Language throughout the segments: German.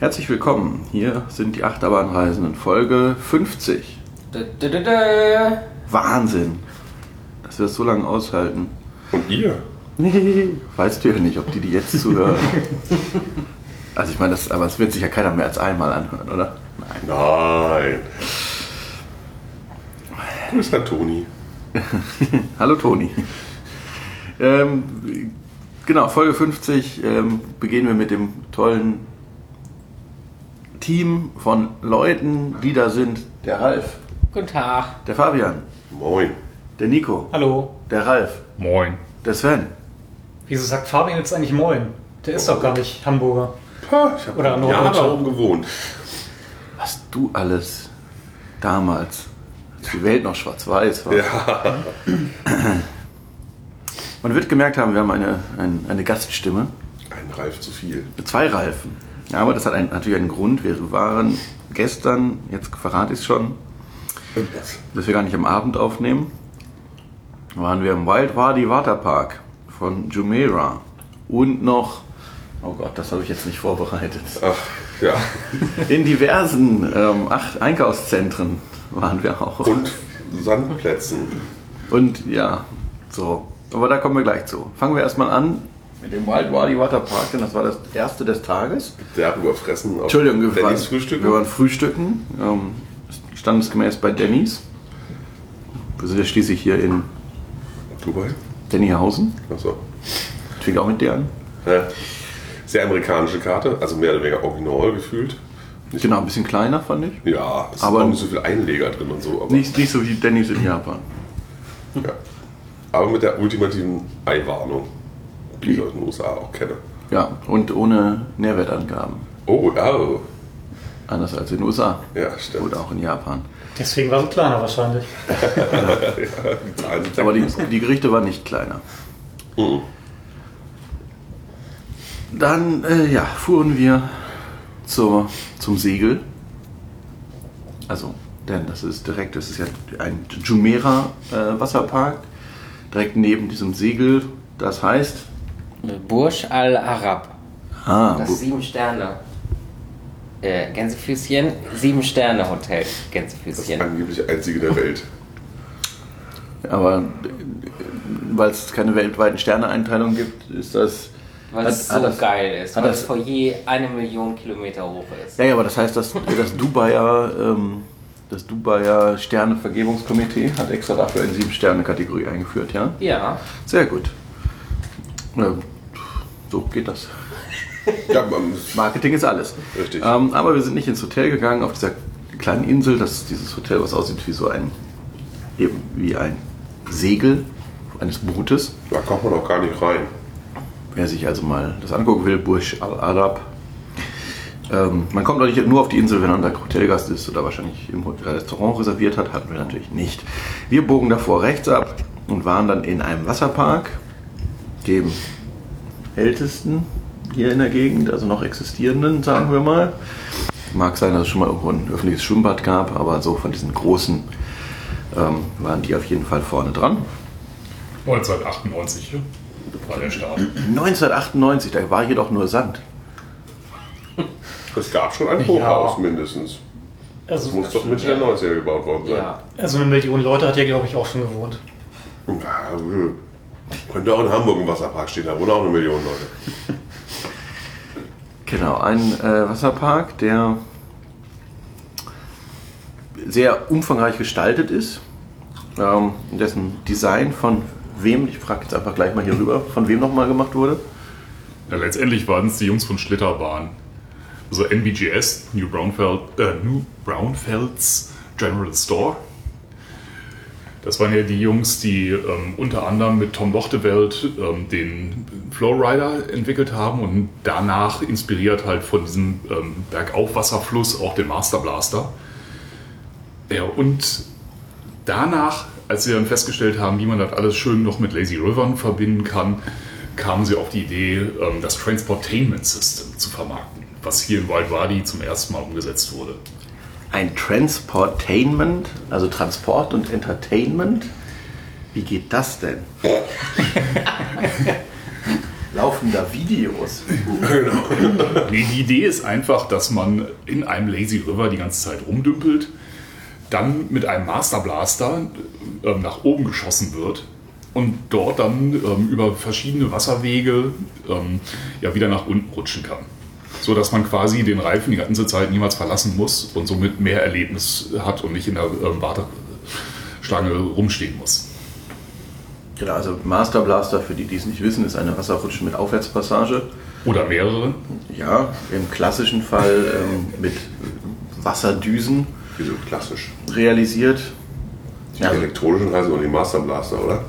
Herzlich willkommen. Hier sind die Achterbahnreisenden Folge 50. Dö, dö, dö, dö. Wahnsinn, dass wir das so lange aushalten. Und ihr? Nee, weißt du ja nicht, ob die die jetzt zuhören. Also ich meine, das, aber es wird sich ja keiner mehr als einmal anhören, oder? Nein. Nein. Grüß an Toni. Hallo Toni. Ähm, genau, Folge 50 ähm, beginnen wir mit dem tollen Team von Leuten, die da sind. Der Ralf, Guten Tag. der Fabian, Moin. der Nico, Hallo. der Ralf, Moin. der Sven. Wieso sagt Fabian jetzt eigentlich Moin? Der ist doch gar nicht Hamburger. Ha, ich habe Oder Jahre Norddeutscher. da oben gewohnt. Was du alles damals, als die Welt noch schwarz-weiß war. Ja. Man wird gemerkt haben, wir haben eine, ein, eine Gaststimme. Ein Ralf zu viel. Zwei Reifen. Aber das hat ein, natürlich einen Grund. Wir waren gestern, jetzt verrate ich es schon, dass wir gar nicht am Abend aufnehmen, waren wir im Wild Wadi Waterpark von Jumeirah und noch, oh Gott, das habe ich jetzt nicht vorbereitet, Ach, ja. in diversen ähm, acht Einkaufszentren waren wir auch. Und Sandplätzen. Und ja, so. Aber da kommen wir gleich zu. Fangen wir erstmal an mit dem Wild Wadi Waterpark, denn das war das erste des Tages. Der hat überfressen Entschuldigung, wir waren, Dannys Frühstück. wir waren frühstücken, ähm, standesgemäß bei Dannys. Wir sind ja schließlich hier in Dubai. Dennyhausen. Achso. Fing auch mit dir an. Ja. Sehr amerikanische Karte, also mehr oder weniger original gefühlt. Genau, ein bisschen kleiner fand ich. Ja, es Aber- sind auch nicht so viele Einleger drin und so. Nicht, nicht so wie Dannys in Japan. ja. aber mit der ultimativen Eiwarnung, die ich aus den USA auch kenne. Ja, und ohne Nährwertangaben. Oh, ja. oh. Anders als in den USA. Ja, stimmt. Oder auch in Japan. Deswegen war sie kleiner wahrscheinlich. Sind Aber die, die Gerichte waren nicht kleiner. Mhm. Dann äh, ja, fuhren wir zur, zum Segel. Also, denn das ist direkt, das ist ja ein Jumeirah äh, Wasserpark, direkt neben diesem Segel. Das heißt, Burj Al Arab. ah, Das wo- sieben Sterne. Äh, Gänsefüßchen, sieben Sterne Hotel. Das Gänsefüßchen. angeblich einzige der Welt. aber weil es keine weltweiten Sterneeinteilungen gibt, ist das. Weil hat- es so das- geil ist. Weil das- das Foyer eine Million Kilometer hoch ist. Ja, ja, aber das heißt, dass das Dubaier, ähm, das Dubaier Sternevergebungskomitee hat extra dafür eine Sieben-Sterne-Kategorie eingeführt, ja? Ja. Sehr gut. Ähm, so geht das. Ja, Marketing ist alles. Richtig. Ähm, aber wir sind nicht ins Hotel gegangen, auf dieser kleinen Insel. Das ist dieses Hotel, was aussieht wie so ein, eben wie ein Segel eines Bootes. da kommt man auch gar nicht rein. Wer sich also mal das angucken will, Burj Al Arab. Ähm, man kommt natürlich nur auf die Insel, wenn man da Hotelgast ist oder wahrscheinlich im Restaurant reserviert hat. Hatten wir natürlich nicht. Wir bogen davor rechts ab und waren dann in einem Wasserpark, dem ältesten hier in der Gegend, also noch existierenden, sagen wir mal. Mag sein, dass es schon mal irgendwo ein öffentliches Schwimmbad gab, aber so von diesen großen ähm, waren die auf jeden Fall vorne dran. 1998 war der Start. 1998, da war hier doch nur Sand. Es gab schon ein Hochhaus mindestens. Das Also, muss doch Mitte der 90er gebaut worden sein. Ja. also eine Million Leute hat ja, glaube ich, auch schon gewohnt. Ja, könnte auch in Hamburg im Wasserpark stehen, da wohnen auch eine Million Leute. Genau, ein äh, Wasserpark, der sehr umfangreich gestaltet ist, ähm, dessen Design von wem, ich frage jetzt einfach gleich mal hier rüber, von wem nochmal gemacht wurde. Ja, letztendlich waren es die Jungs von Schlitterbahn. Also NBGS, New, Braunfeld, äh, New Braunfelds General Store. Das waren ja die Jungs, die ähm, unter anderem mit Tom Lochtewelt ähm, den Flowrider entwickelt haben und danach inspiriert halt von diesem ähm, Bergaufwasserfluss auch den Master Blaster. Ja, und danach, als sie dann festgestellt haben, wie man das alles schön noch mit Lazy Rivern verbinden kann, kamen sie auf die Idee, ähm, das Transportainment System zu vermarkten, was hier in Wild Wadi zum ersten Mal umgesetzt wurde. Ein Transportainment, also Transport und Entertainment. Wie geht das denn? laufen da Videos. Nee, die Idee ist einfach, dass man in einem Lazy River die ganze Zeit rumdümpelt, dann mit einem Master Blaster ähm, nach oben geschossen wird und dort dann ähm, über verschiedene Wasserwege ähm, ja wieder nach unten rutschen kann. So dass man quasi den Reifen die ganze Zeit niemals verlassen muss und somit mehr Erlebnis hat und nicht in der ähm, Warteschlange rumstehen muss. Genau, also Master Blaster, für die, die es nicht wissen, ist eine Wasserrutsche mit Aufwärtspassage. Oder mehrere. Ja, im klassischen Fall ähm, mit Wasserdüsen Wieso klassisch? realisiert. Die Ja, elektronischen heißen auch die Master Blaster, oder?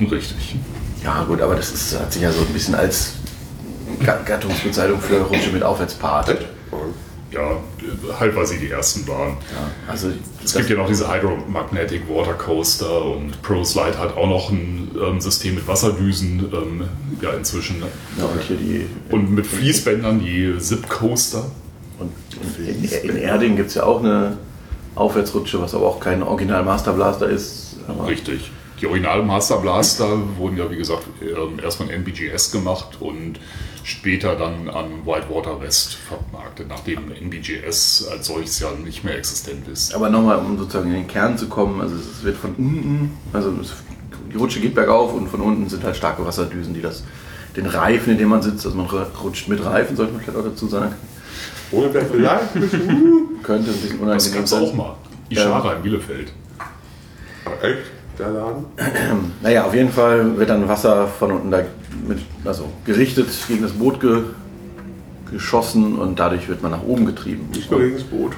Richtig. ja gut, aber das ist, hat sich ja so ein bisschen als Gattungsbezeichnung für Rutsche mit Aufwärtspart. Ja, halt, weil sie die ersten waren. Ja, also Es gibt ja noch diese Hydromagnetic Water Coaster und ProSlide hat auch noch ein ähm, System mit Wasserdüsen ähm, ja, inzwischen. ja, und hier die Und mit Fließbändern die Zip Coaster. Und in, in Erding gibt es ja auch eine Aufwärtsrutsche, was aber auch kein Original Master Blaster ist. Richtig. Die Original Master Blaster wurden ja, wie gesagt, ähm, erst von NBGS gemacht und später dann an Whitewater West vermarktet, nachdem NBGS als solches ja nicht mehr existent ist. Aber nochmal, um sozusagen in den Kern zu kommen, also es wird von unten, also die Rutsche geht bergauf und von unten sind halt starke Wasserdüsen, die das, den Reifen, in dem man sitzt, also man rutscht mit Reifen, sollte man vielleicht auch dazu sagen, Ohne Berg vielleicht ein bisschen. könnte ein bisschen Das unangenehm gab es auch sein. mal. Ishara in Bielefeld. Aber Echt? Der Laden? Naja, auf jeden Fall wird dann Wasser von unten da mit, also gerichtet gegen das Boot ge, geschossen und dadurch wird man nach oben getrieben. Nicht nur gegen das Boot.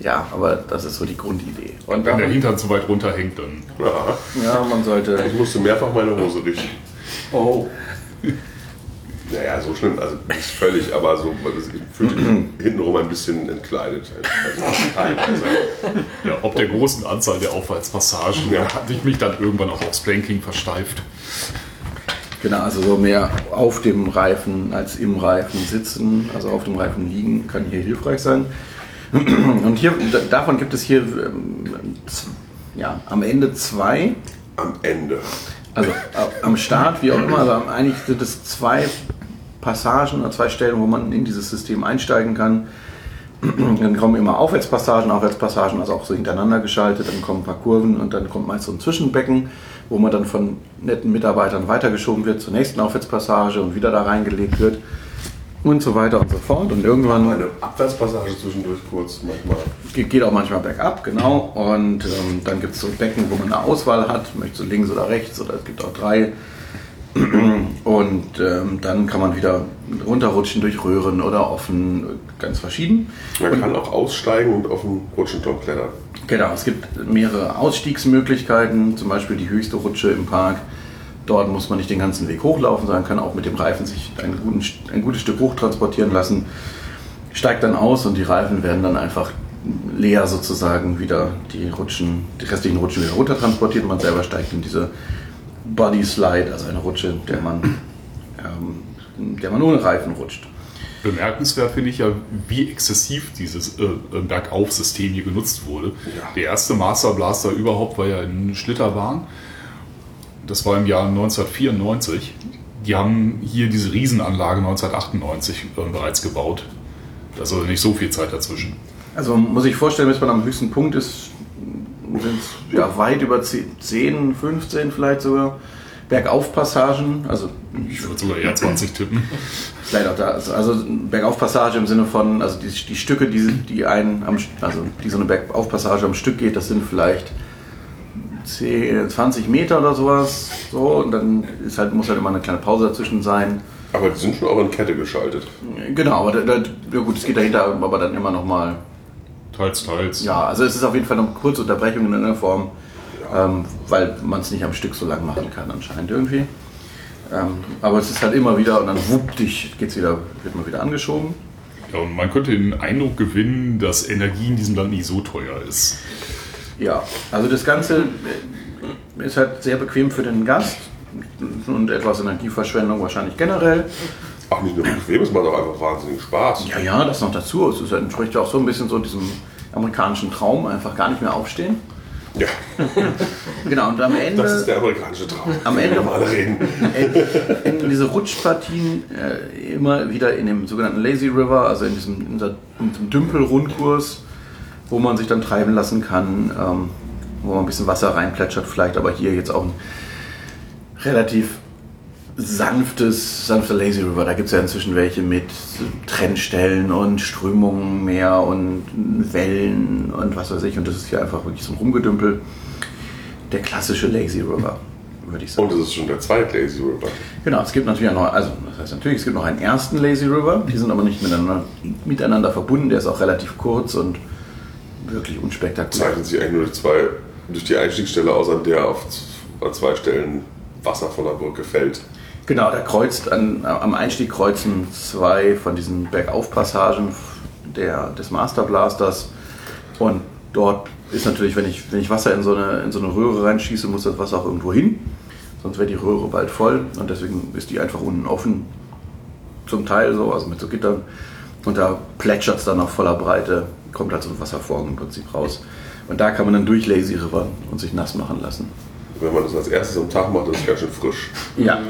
Ja, aber das ist so die Grundidee. Und Wenn der Hintern zu weit runterhängt, dann Ja. ja, man sollte. Ich musste mehrfach meine Hose richten. Oh. Naja, so schlimm, also nicht völlig, aber so, ich fühlte mich hintenrum ein bisschen entkleidet. Also. Ja, ob der großen Anzahl der Aufwärtspassagen Ja. hatte ich mich dann irgendwann auch aufs Planking versteift. Genau, also so mehr auf dem Reifen als im Reifen sitzen, also auf dem Reifen liegen, kann hier hilfreich sein. Und hier, da- davon gibt es hier ähm, ja, am Ende zwei, Am Ende. also a- am Start, wie auch immer, also eigentlich sind es zwei Passagen oder zwei Stellen, wo man in dieses System einsteigen kann. Dann kommen immer Aufwärtspassagen, Aufwärtspassagen, also auch so hintereinander geschaltet, dann kommen ein paar Kurven und dann kommt meist so ein Zwischenbecken, wo man dann von netten Mitarbeitern weitergeschoben wird zur nächsten Aufwärtspassage und wieder da reingelegt wird und so weiter und so fort. Und irgendwann Eine Abwärtspassage zwischendurch kurz manchmal. Ge- Geht auch manchmal bergab, genau. Und ähm, dann gibt es so Becken, wo man eine Auswahl hat, möchtest du links oder rechts oder es gibt auch drei. Und ähm, dann kann man wieder runterrutschen durch Röhren oder offen, ganz verschieden. Man kann auch aussteigen und auf den Rutschenturm klettern. Genau, es gibt mehrere Ausstiegsmöglichkeiten, zum Beispiel die höchste Rutsche im Park. Dort muss man nicht den ganzen Weg hochlaufen, sondern kann auch mit dem Reifen sich ein, guten, ein gutes Stück hoch transportieren lassen. Steigt dann aus und die Reifen werden dann einfach leer sozusagen wieder die Rutschen, die restlichen Rutschen wieder runter transportiert. Man selber steigt in diese Body Slide, also eine Rutsche, der man, ähm, der man ohne Reifen rutscht. Bemerkenswert finde ich ja, wie exzessiv dieses äh, äh, Bergauf-System hier genutzt wurde. Ja. Der erste Master Blaster überhaupt war ja in Schlitterbahn. Das war im Jahr 1994. Die haben hier diese Riesenanlage 1998 äh, bereits gebaut. Da ist also nicht so viel Zeit dazwischen. Also muss ich vorstellen, bis man am höchsten Punkt ist, sind es ja, weit über 10, 15 vielleicht sogar Bergaufpassagen. Also Ich würde sogar eher 20 tippen. vielleicht auch da. Also, also Bergaufpassage im Sinne von, also die, die Stücke, die, die einen am, also die so eine Bergaufpassage am Stück geht, das sind vielleicht 10, 20 Meter oder sowas. So, und dann ist halt, muss halt immer eine kleine Pause dazwischen sein. Aber die sind schon auch in Kette geschaltet. Genau, aber da, da, ja gut, es geht dahinter aber dann immer noch mal Teils, teils. Ja, also es ist auf jeden Fall eine kurze Unterbrechung in einer Form, ähm, weil man es nicht am Stück so lang machen kann anscheinend irgendwie. Ähm, aber es ist halt immer wieder und dann wupp dich geht's wieder, wird man wieder angeschoben. Ja, und man könnte den Eindruck gewinnen, dass Energie in diesem Land nicht so teuer ist. Ja, also das Ganze äh, ist halt sehr bequem für den Gast und etwas Energieverschwendung wahrscheinlich generell. Ach, nicht nur bequem, es macht auch einfach wahnsinnig Spaß. Ja, ja, das noch dazu. Es ist, entspricht ja auch so ein bisschen so diesem amerikanischen Traum, einfach gar nicht mehr aufstehen. Ja, Genau, und am Ende. das ist der amerikanische Traum. Am Ende- Normale reden. enden diese Rutschpartien äh, immer wieder in dem sogenannten Lazy River, also in diesem, in diesem Dümpelrundkurs, wo man sich dann treiben lassen kann, ähm, wo man ein bisschen Wasser reinplätschert, vielleicht aber hier jetzt auch ein relativ sanftes, sanfter Lazy River. Da gibt es ja inzwischen welche mit Trennstellen und Strömungen mehr und Wellen und was weiß ich. Und das ist hier einfach wirklich so ein Rumgedümpel. Der klassische Lazy River, würde ich sagen. Und es ist schon der zweite Lazy River. Genau, es gibt natürlich noch, also das heißt natürlich, es gibt noch einen ersten Lazy River, die sind aber nicht miteinander, miteinander verbunden, der ist auch relativ kurz und wirklich unspektakulär. Zeichnet sich eigentlich nur durch, zwei, durch die Einstiegsstelle aus, an der auf an zwei Stellen Wasser von der Brücke fällt. Genau, da kreuzt an, am Einstieg kreuzen zwei von diesen Bergaufpassagen der, des Master Blasters und dort ist natürlich, wenn ich, wenn ich Wasser in so, eine, in so eine Röhre reinschieße, muss das Wasser auch irgendwo hin, sonst wäre die Röhre bald voll. Und deswegen ist die einfach unten offen, zum Teil so, also mit so Gittern. Und da plätschert es dann auf voller Breite, kommt halt so ein Wasservorhang im Prinzip raus. Und da kann man dann durch Lazy River und sich nass machen lassen. Wenn man das als erstes am Tag macht, ist es ganz schön frisch. Ja,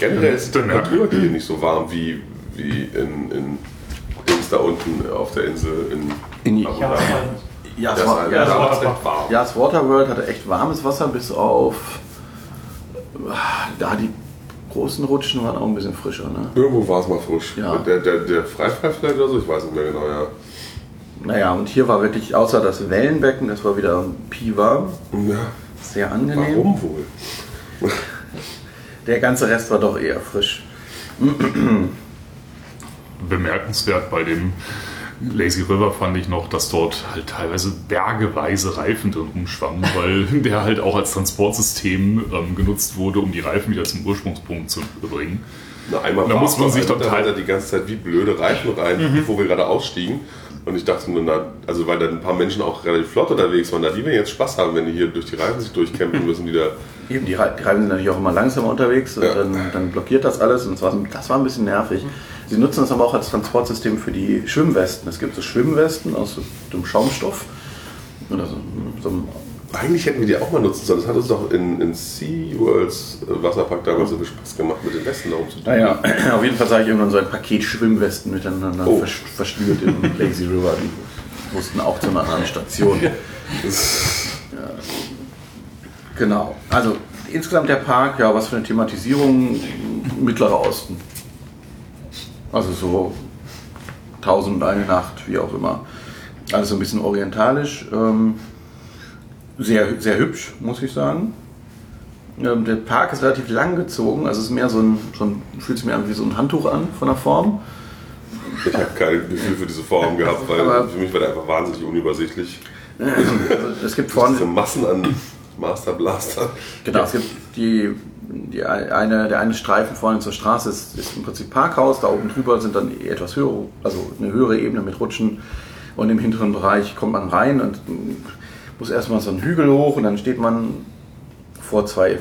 Generell ist die Temperatur hier nicht so warm wie, wie in, in Dings da unten auf der Insel in In- Abu Ja, Dhabi. ja, Das war, ja, da es war warm. Ja, das Waterworld hatte echt warmes Wasser bis auf. Da die großen Rutschen waren auch ein bisschen frischer. Ne? Irgendwo war es mal frisch. Ja. Der, der, der Freifall vielleicht oder so, ich weiß nicht mehr genau, ja. Naja, und hier war wirklich, außer das Wellenbecken, das war wieder piwarm, ja. sehr angenehm. Warum wohl? Der ganze Rest war doch eher frisch. Bemerkenswert bei dem Lazy River fand ich noch, dass dort halt teilweise bergeweise Reifen drin rumschwammen, weil der halt auch als Transportsystem ähm, genutzt wurde, um die Reifen wieder zum Ursprungspunkt zu bringen. Na, einmal Da muss man sich doch doch da er die ganze Zeit wie blöde Reifen rein, bevor wir gerade ausstiegen. Und ich dachte nur, na, also weil da ein paar Menschen auch relativ flott unterwegs waren, na, die werden jetzt Spaß haben, wenn die hier durch die Reifen sich durchkämpfen müssen, die da. Eben, die, Re- die Reifen sind natürlich auch immer langsamer unterwegs und Ja. dann, dann blockiert das alles und das war, das war ein bisschen nervig. Sie nutzen das aber auch als Transportsystem für die Schwimmwesten. Es gibt so Schwimmwesten aus so dem Schaumstoff. Oder so, so einem Eigentlich hätten wir die auch mal nutzen sollen. Das hat uns doch in, in SeaWorlds äh, Wasserpark damals so viel Spaß gemacht, mit den Westen da rumzutun. Naja, auf jeden Fall sah ich irgendwann so ein Paket Schwimmwesten miteinander Oh. vers verschnürt im Lazy River. Die mussten auch zu einer anderen Station. Ja. Genau. Also insgesamt der Park, ja, was für eine Thematisierung, Mittlerer Osten. Also so Tausend eine Nacht, wie auch immer. Alles so ein bisschen orientalisch. Ähm, sehr, sehr hübsch, muss ich sagen. Ähm, der Park ist relativ lang gezogen, also es ist mehr so ein, ein fühlt sich mir an wie so ein Handtuch an von der Form. Ich habe kein Gefühl für diese Form gehabt, weil Aber- für mich war der einfach wahnsinnig unübersichtlich. Also es gibt vorne, Diese Massen an Master Blaster. genau, es gibt die, die eine, der eine Streifen vorne zur Straße ist, ist im Prinzip Parkhaus, da oben drüber sind dann etwas höhere, also eine höhere Ebene mit Rutschen und im hinteren Bereich kommt man rein und muss erstmal so einen Hügel hoch und dann steht man vor zwei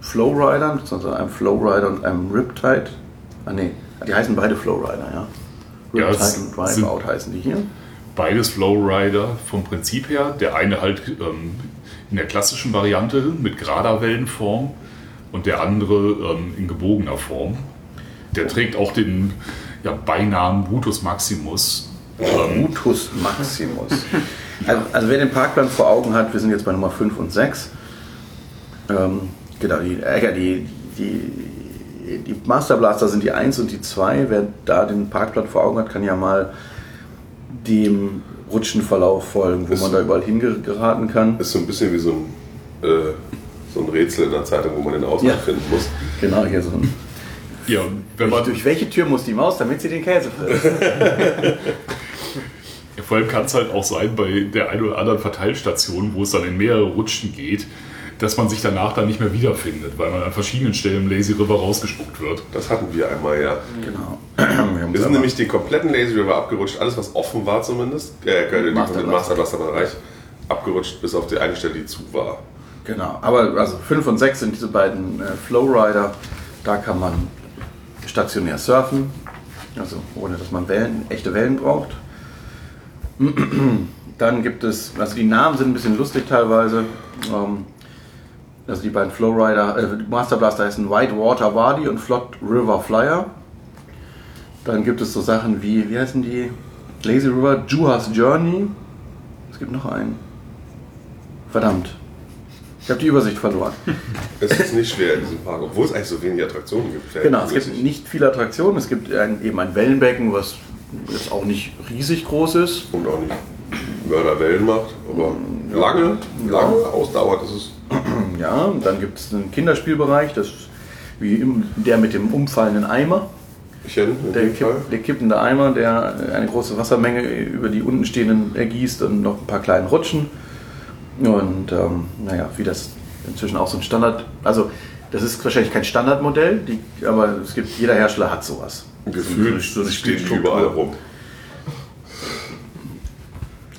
Flowridern, beziehungsweise einem Flowrider und einem Riptide. Ah nee, die heißen beide Flowrider, ja. Ja, Riptide es und Driveout heißen die hier. Beides Flowrider vom Prinzip her. Der eine halt ähm, in der klassischen Variante mit gerader Wellenform und der andere ähm, in gebogener Form. Der trägt auch den ja, Beinamen Brutus Maximus. Ähm, Mutus Maximus. Also, also wer den Parkplan vor Augen hat, wir sind jetzt bei Nummer 5 und 6. Ähm, genau, die, äh, die, die, die Master Blaster sind die 1 und die 2. Wer da den Parkplan vor Augen hat, kann ja mal dem Rutschenverlauf folgen, wo Ist- man da überall hingeraten kann. Ist so ein bisschen wie so ein, äh, so ein Rätsel in der Zeitung, wo man den Ausgang Ja. finden muss. Genau, hier so ein. ja, wenn man, Durch welche Tür muss die Maus, damit sie den Käse frisst? Vor allem kann es halt auch sein bei der einen oder anderen Verteilstation, wo es dann in mehrere Rutschen geht, dass man sich danach dann nicht mehr wiederfindet, weil man an verschiedenen Stellen im Lazy River rausgespuckt wird. Das hatten wir einmal, ja. genau. Wir Wir sind nämlich den kompletten Lazy River abgerutscht, alles was offen war zumindest, äh, den Master Bereich, abgerutscht bis auf die eine Stelle, die zu war. Genau, aber also 5 und 6 sind diese beiden äh, Flowrider. Da kann man stationär surfen, also ohne dass man Wellen, echte Wellen braucht. Dann gibt es, also die Namen sind ein bisschen lustig teilweise. Ähm, also die beiden Flowrider, äh, Master Blaster heißen White Water Wadi und Flot River Flyer. Dann gibt es so Sachen wie, wie heißen die? Lazy River, Juhas Journey. Es gibt noch einen. Verdammt. Ich habe die Übersicht verloren. Es ist nicht schwer in diesem Park, obwohl es eigentlich so wenig Attraktionen gibt. Genau, es gibt nicht viele Attraktionen. Es gibt ein, eben ein Wellenbecken, was jetzt auch nicht riesig groß ist. Und auch nicht Mörderwellen macht, aber lange, lange ausdauert. Das ist Ja, dann gibt es einen Kinderspielbereich, das ist wie im, der mit dem umfallenden Eimer. Der, kipp, der kippende Eimer, der eine große Wassermenge über die unten stehenden ergießt und noch ein paar kleinen Rutschen. Und ähm, naja, wie das inzwischen auch so ein Standard, also das ist wahrscheinlich kein Standardmodell, die, aber es gibt, jeder Hersteller hat sowas. Gefühlt So eine steht überall rum.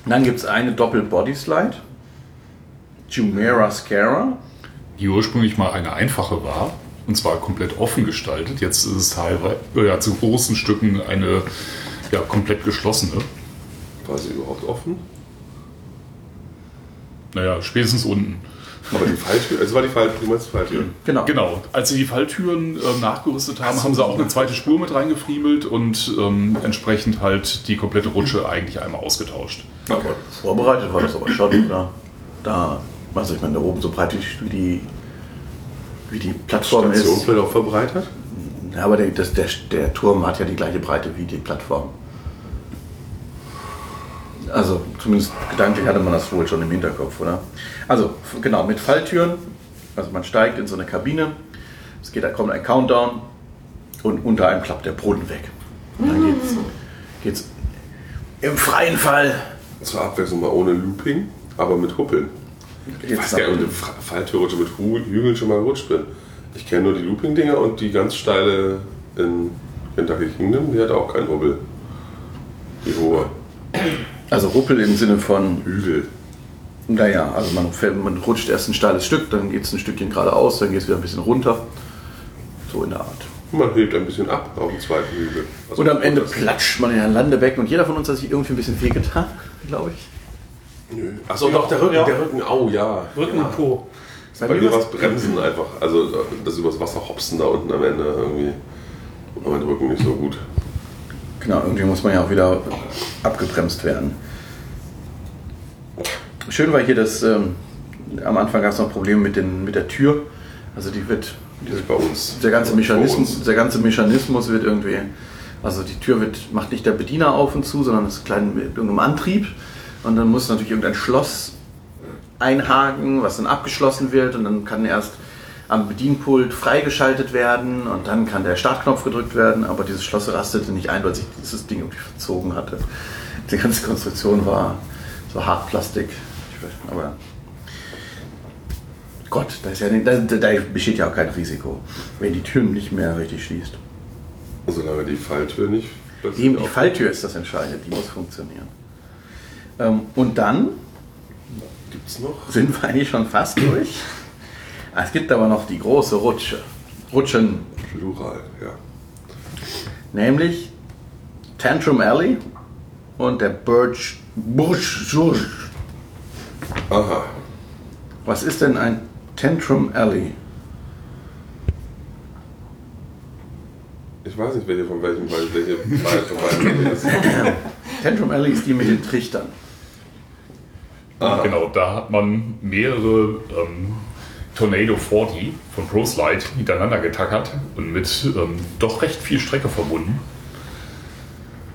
Dann gibt es eine Doppel-Body-Slide, Jumeirah Scara. die ursprünglich mal eine einfache war. Und zwar komplett offen gestaltet. Jetzt ist es teilweise ja, zu großen Stücken eine ja, komplett geschlossene. War sie überhaupt offen? Naja, spätestens unten. Aber die Falltür, es war die Falltür, du meinst die Falltür. Genau. Genau, als sie die Falltüren äh, nachgerüstet haben, haben sie auch eine zweite Spur mit reingefriemelt und ähm, entsprechend halt die komplette Rutsche eigentlich einmal ausgetauscht. Aber vorbereitet war das aber schon, oder? Da, also ich meine, da oben so breit wie die, wie die Plattform Station ist. vielleicht auch verbreitert? Ja, aber der, das, der, der Turm hat ja die gleiche Breite wie die Plattform. Also zumindest gedanklich hatte man das wohl schon im Hinterkopf, oder? Also genau, mit Falltüren. Also man steigt in so eine Kabine. Es geht, da kommt ein Countdown und unter einem klappt der Boden weg. Und dann geht's, geht's im freien Fall. Zur Abwechslung mal ohne Looping, aber mit Huppeln. Ich geht's weiß gar nicht, ob ich eine Falltürrutsche mit Hügeln schon mal gerutscht bin. Ich kenne nur die Looping-Dinger und die ganz steile in Kentucky Kingdom, die hat auch keinen Hubbel. Die hohe Also Ruppel im Sinne von Hügel. Naja, also man, fällt- man rutscht erst ein steiles Stück, dann geht es ein Stückchen geradeaus, dann geht es wieder ein bisschen runter. So in der Art. Man hebt ein bisschen ab auf dem zweiten Hügel. Also Und am Ende platscht man in ein Landebecken und jeder von uns hat sich irgendwie ein bisschen wehgetan, glaube ich. Nö. Achso, doch, der Rücken, Ja. der Rücken, au ja. Rücken ja. und Po. Bei Bei mir war es Bremsen einfach. Also das übers Wasser hopsen da unten am Ende irgendwie. Und mein Rücken nicht so gut. Genau, irgendwie muss man ja auch wieder abgebremst werden. Schön war hier das, ähm, am Anfang gab es noch Probleme mit, den, mit der Tür. Also die wird, Nicht bei uns. der ganze, Mechanismus, uns. der ganze Mechanismus wird irgendwie, also die Tür wird, macht nicht der Bediener auf und zu, sondern ist klein mit irgendeinem Antrieb. Und dann muss natürlich irgendein Schloss einhaken, was dann abgeschlossen wird und dann kann erst am Bedienpult freigeschaltet werden und dann kann der Startknopf gedrückt werden, aber dieses Schloss rastete nicht ein, weil sich dieses Ding irgendwie verzogen hatte. Die ganze Konstruktion war so Hartplastik. Weiß, aber Gott, da, ist ja, da, da besteht ja auch kein Risiko, wenn die Tür nicht mehr richtig schließt. Solange die Falltür nicht. die auf- Falltür ist das Entscheidende, die muss funktionieren. Ähm, und dann Gibt's noch? sind wir eigentlich schon fast durch. Es gibt aber noch die große Rutsche. Rutschen, Plural, ja. nämlich Tantrum Alley und der Birch Bush. Aha. Was ist denn ein Tantrum Alley? Ich weiß nicht, welche von welchem, weil welche beide von beiden ist. Tantrum Alley ist die mit den Trichtern. Aha. Genau, da hat man mehrere ähm, Tornado 40 von ProSlide hintereinander getackert und mit ähm, doch recht viel Strecke verbunden.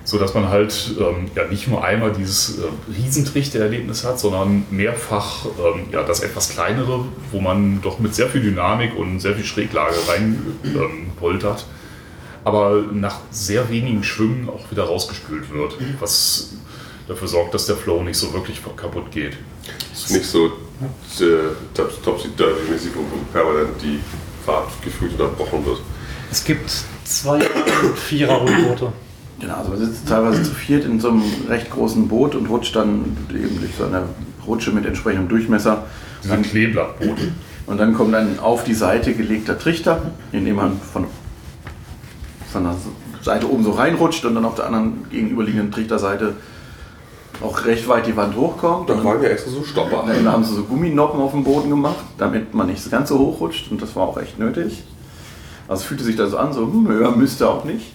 So dass man halt ähm, ja nicht nur einmal dieses äh, Riesentrichter-Erlebnis hat, sondern mehrfach ähm, ja, das etwas kleinere, wo man doch mit sehr viel Dynamik und sehr viel Schräglage rein ähm, poltert, aber nach sehr wenigen Schwüngen auch wieder rausgespült wird, was dafür sorgt, dass der Flow nicht so wirklich kaputt geht. Ist nicht so äh, Tops- Topsy-Turvy-mäßig, wo permanent die Fahrt gefühlt unterbrochen wird. Es gibt zwei und vierer Rundboote. Genau, also man sitzt teilweise zu viert in so einem recht großen Boot und rutscht dann eben durch so eine Rutsche mit entsprechendem Durchmesser. Diese Kleeblattboote. Und dann kommt ein auf die Seite gelegter Trichter, in dem man von, von der Seite oben so reinrutscht und dann auf der anderen gegenüberliegenden Trichterseite auch recht weit die Wand hochkommt. Da waren ja extra so Stopper. dann haben sie so Gumminoppen auf dem Boden gemacht, damit man nicht ganz so hoch rutscht und das war auch echt nötig. Also es fühlte sich da so an, so hm, höher müsste auch nicht.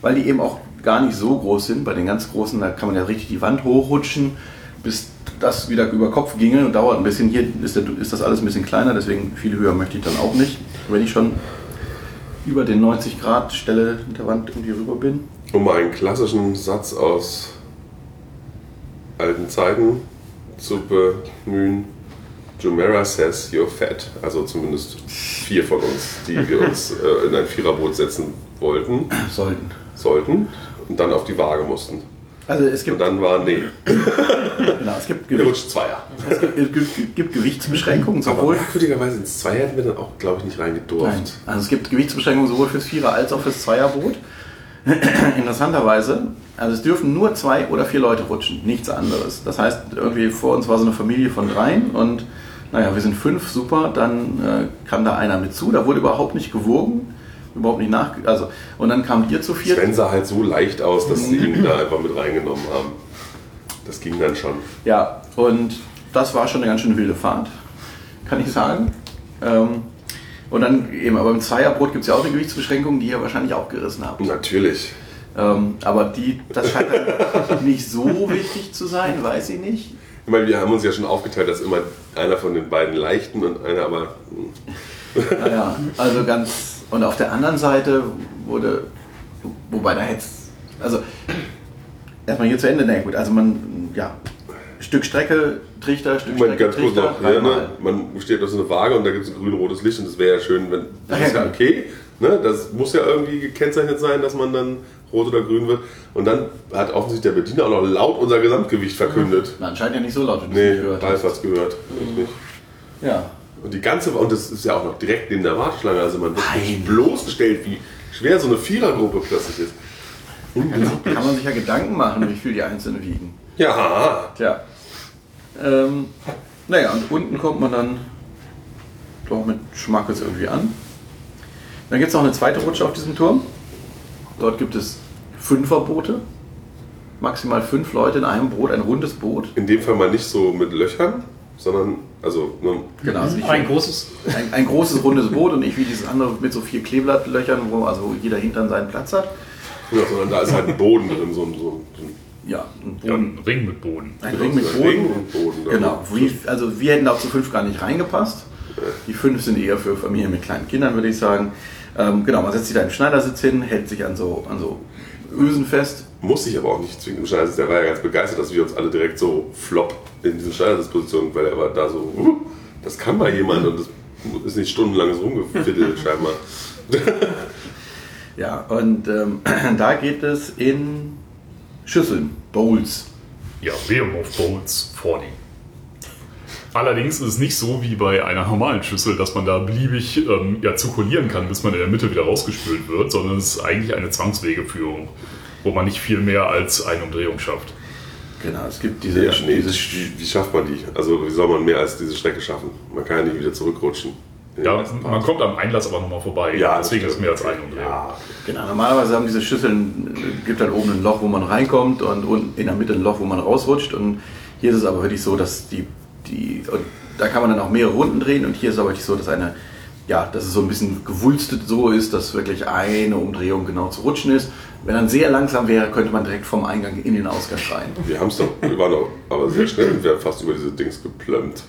Weil die eben auch gar nicht so groß sind. Bei den ganz großen, da kann man ja richtig die Wand hochrutschen, bis das wieder über Kopf ginge und dauert ein bisschen. Hier ist, der, ist das alles ein bisschen kleiner, deswegen viel höher möchte ich dann auch nicht. Wenn ich schon über den 90 Grad Stelle der Wand irgendwie rüber bin. Um mal einen klassischen Satz aus alten Zeiten zu bemühen. Jumeirah says you're fat. Also zumindest vier von uns, die wir uns äh, in ein Viererboot setzen wollten, Sollten. sollten und dann auf die Waage mussten. Also es Und gibt, dann war, nee, genau, es gibt, Gewicht, rutscht Zweier. es gibt, gibt, gibt Gewichtsbeschränkungen, Aber sowohl merkwürdigerweise ins Zweier hätten wir dann auch, glaube ich, nicht reingedurft. Nein. Also es gibt Gewichtsbeschränkungen sowohl fürs Vierer- als auch fürs Zweierboot. Interessanterweise, also es dürfen nur zwei oder vier Leute rutschen, nichts anderes. Das heißt, irgendwie vor uns war so eine Familie von dreien und naja, wir sind fünf, super, dann äh, kam da einer mit zu, da wurde überhaupt nicht gewogen, überhaupt nicht nach, also und dann kamt ihr zu viert. Sven sah halt so leicht aus, dass sie ihn da einfach mit reingenommen haben. Das ging dann schon. Ja, und das war schon eine ganz schön wilde Fahrt, kann ich sagen. Ähm, und dann eben, aber im Zweierboot gibt es ja auch eine Gewichtsbeschränkung, die ihr wahrscheinlich auch gerissen habt. Natürlich. Ähm, aber die, das scheint dann nicht so wichtig zu sein, weiß ich nicht. Ich meine, wir haben uns ja schon aufgeteilt, dass immer einer von den beiden leichten und einer aber. Naja, also ganz. Und auf der anderen Seite wurde, wobei da hätte also erstmal hier zu Ende, na gut, also man, ja, Stück Strecke, Trichter, Stück Moment, Strecke, ganz kurz Trichter, noch. Ja, ne? Man steht auf so eine Waage und da gibt es ein grün-rotes Licht und das wäre ja schön, wenn. Das ja, ist ja okay. Ne? Das muss ja irgendwie gekennzeichnet sein, dass man dann rot oder grün wird. Und dann hat offensichtlich der Bediener auch noch laut unser Gesamtgewicht verkündet. Na, anscheinend ja nicht so laut, wie du Nee, es gehört Ralf hast. hat's gehört. Nicht. Ja. Und die ganze, und das ist ja auch noch direkt neben der Warteschlange, also man wird nicht bloßgestellt, wie schwer so eine Vierergruppe plötzlich ist. Kann, kann man sich ja Gedanken machen, wie viel die Einzelnen wiegen. Ja, Tja. Ähm, naja, und unten kommt man dann doch mit Schmackes irgendwie an. Dann gibt es noch eine zweite Rutsche auf diesem Turm. Dort gibt es Fünferboote. Maximal fünf Leute in einem Boot, ein rundes Boot. in dem Fall mal nicht so mit Löchern, sondern, also, ne, Genau, also Ein großes. ein, ein großes rundes Boot und nicht wie dieses andere mit so vier Kleeblattlöchern, wo also jeder Hintern seinen Platz hat. ja, sondern da ist halt ein Boden drin, so ein, so so Ja, ein Ja, Boden. ein Ring mit Boden. Ein Ring mit ein Ring Boden. und Boden. da. Genau, wie, also wir hätten auch zu fünf gar nicht reingepasst. Die fünf sind eher für Familien mit kleinen Kindern, würde ich sagen. Ähm, genau, man setzt sich da im Schneidersitz hin, hält sich an so, an so Ösen fest. Muss ich aber auch nicht zwingend im Schneidersitz. Der war ja ganz begeistert, dass wir uns alle direkt so flop in diese Schneidersitzposition, weil er war da so, uh, das kann mal jemand und das ist nicht stundenlanges Rumgefiddelt scheinbar. Ja, und ähm, da geht es in Schüsseln, Bowls. Ja, Behemoth Bowls vorne. Allerdings ist es nicht so wie bei einer normalen Schüssel, dass man da beliebig ähm, ja, zirkulieren kann, bis man in der Mitte wieder rausgespült wird, sondern es ist eigentlich eine Zwangswegeführung, wo man nicht viel mehr als eine Umdrehung schafft. Genau, es gibt diese, Ja, nee, diese wie, wie schafft man die? Also wie soll man mehr als diese Strecke schaffen? Man kann ja nicht wieder zurückrutschen. Ja, man kommt am Einlass aber nochmal vorbei. Ja, deswegen ist es mehr als eine. Umdrehung. Ja, Genau, normalerweise haben diese Schüsseln, gibt dann oben ein Loch, wo man reinkommt und unten in der Mitte ein Loch, wo man rausrutscht. Und hier ist es aber wirklich so, dass die, die und da kann man dann auch mehrere Runden drehen und hier ist es aber wirklich so, dass eine, ja, dass es so ein bisschen gewulstet so ist, dass wirklich eine Umdrehung genau zu rutschen ist. Wenn dann sehr langsam wäre, könnte man direkt vom Eingang in den Ausgang rein. wir haben es doch, wir waren doch aber sehr schnell und wir haben fast über diese Dings geplömmt.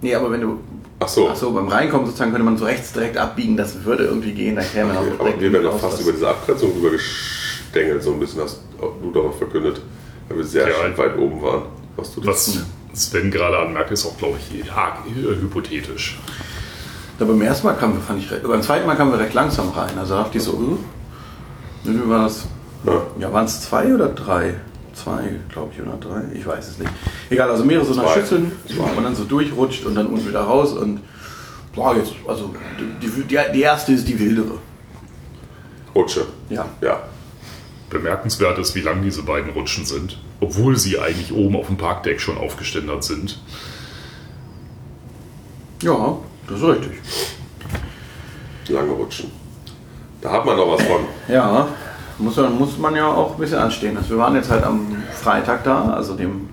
Nee, aber wenn du, Ach so, ach so, beim Reinkommen sozusagen könnte man so rechts direkt abbiegen, das würde irgendwie gehen, dann käme man auch okay, aber direkt wir den doch fast über diese Abgrenzung rüber gestängelt, so ein bisschen hast du darauf verkündet, weil wir sehr Ja. weit oben waren. Was du das? Was Sven gerade anmerkt, ist auch, glaube ich, ja, hypothetisch. Da beim ersten Mal kamen wir, fand ich, beim zweiten Mal kamen wir recht langsam rein. Also dachte ich so, uh, wie war das? Ja. Waren es zwei oder drei? Zwei, glaube ich, oder drei? Ich weiß es nicht. Egal, also mehrere so nach. Schüsseln, wo man dann so durchrutscht und dann unten wieder raus und boah, jetzt, also die, die, die erste ist die wildere. Rutsche. Ja. Ja. Bemerkenswert ist, wie lang diese beiden Rutschen sind, obwohl sie eigentlich oben auf dem Parkdeck schon aufgeständert sind. Ja, das ist richtig. Lange Rutschen. Da hat man noch was von. Ja, muss man, muss man ja auch ein bisschen anstehen. Also wir waren jetzt halt am Freitag da, also dem,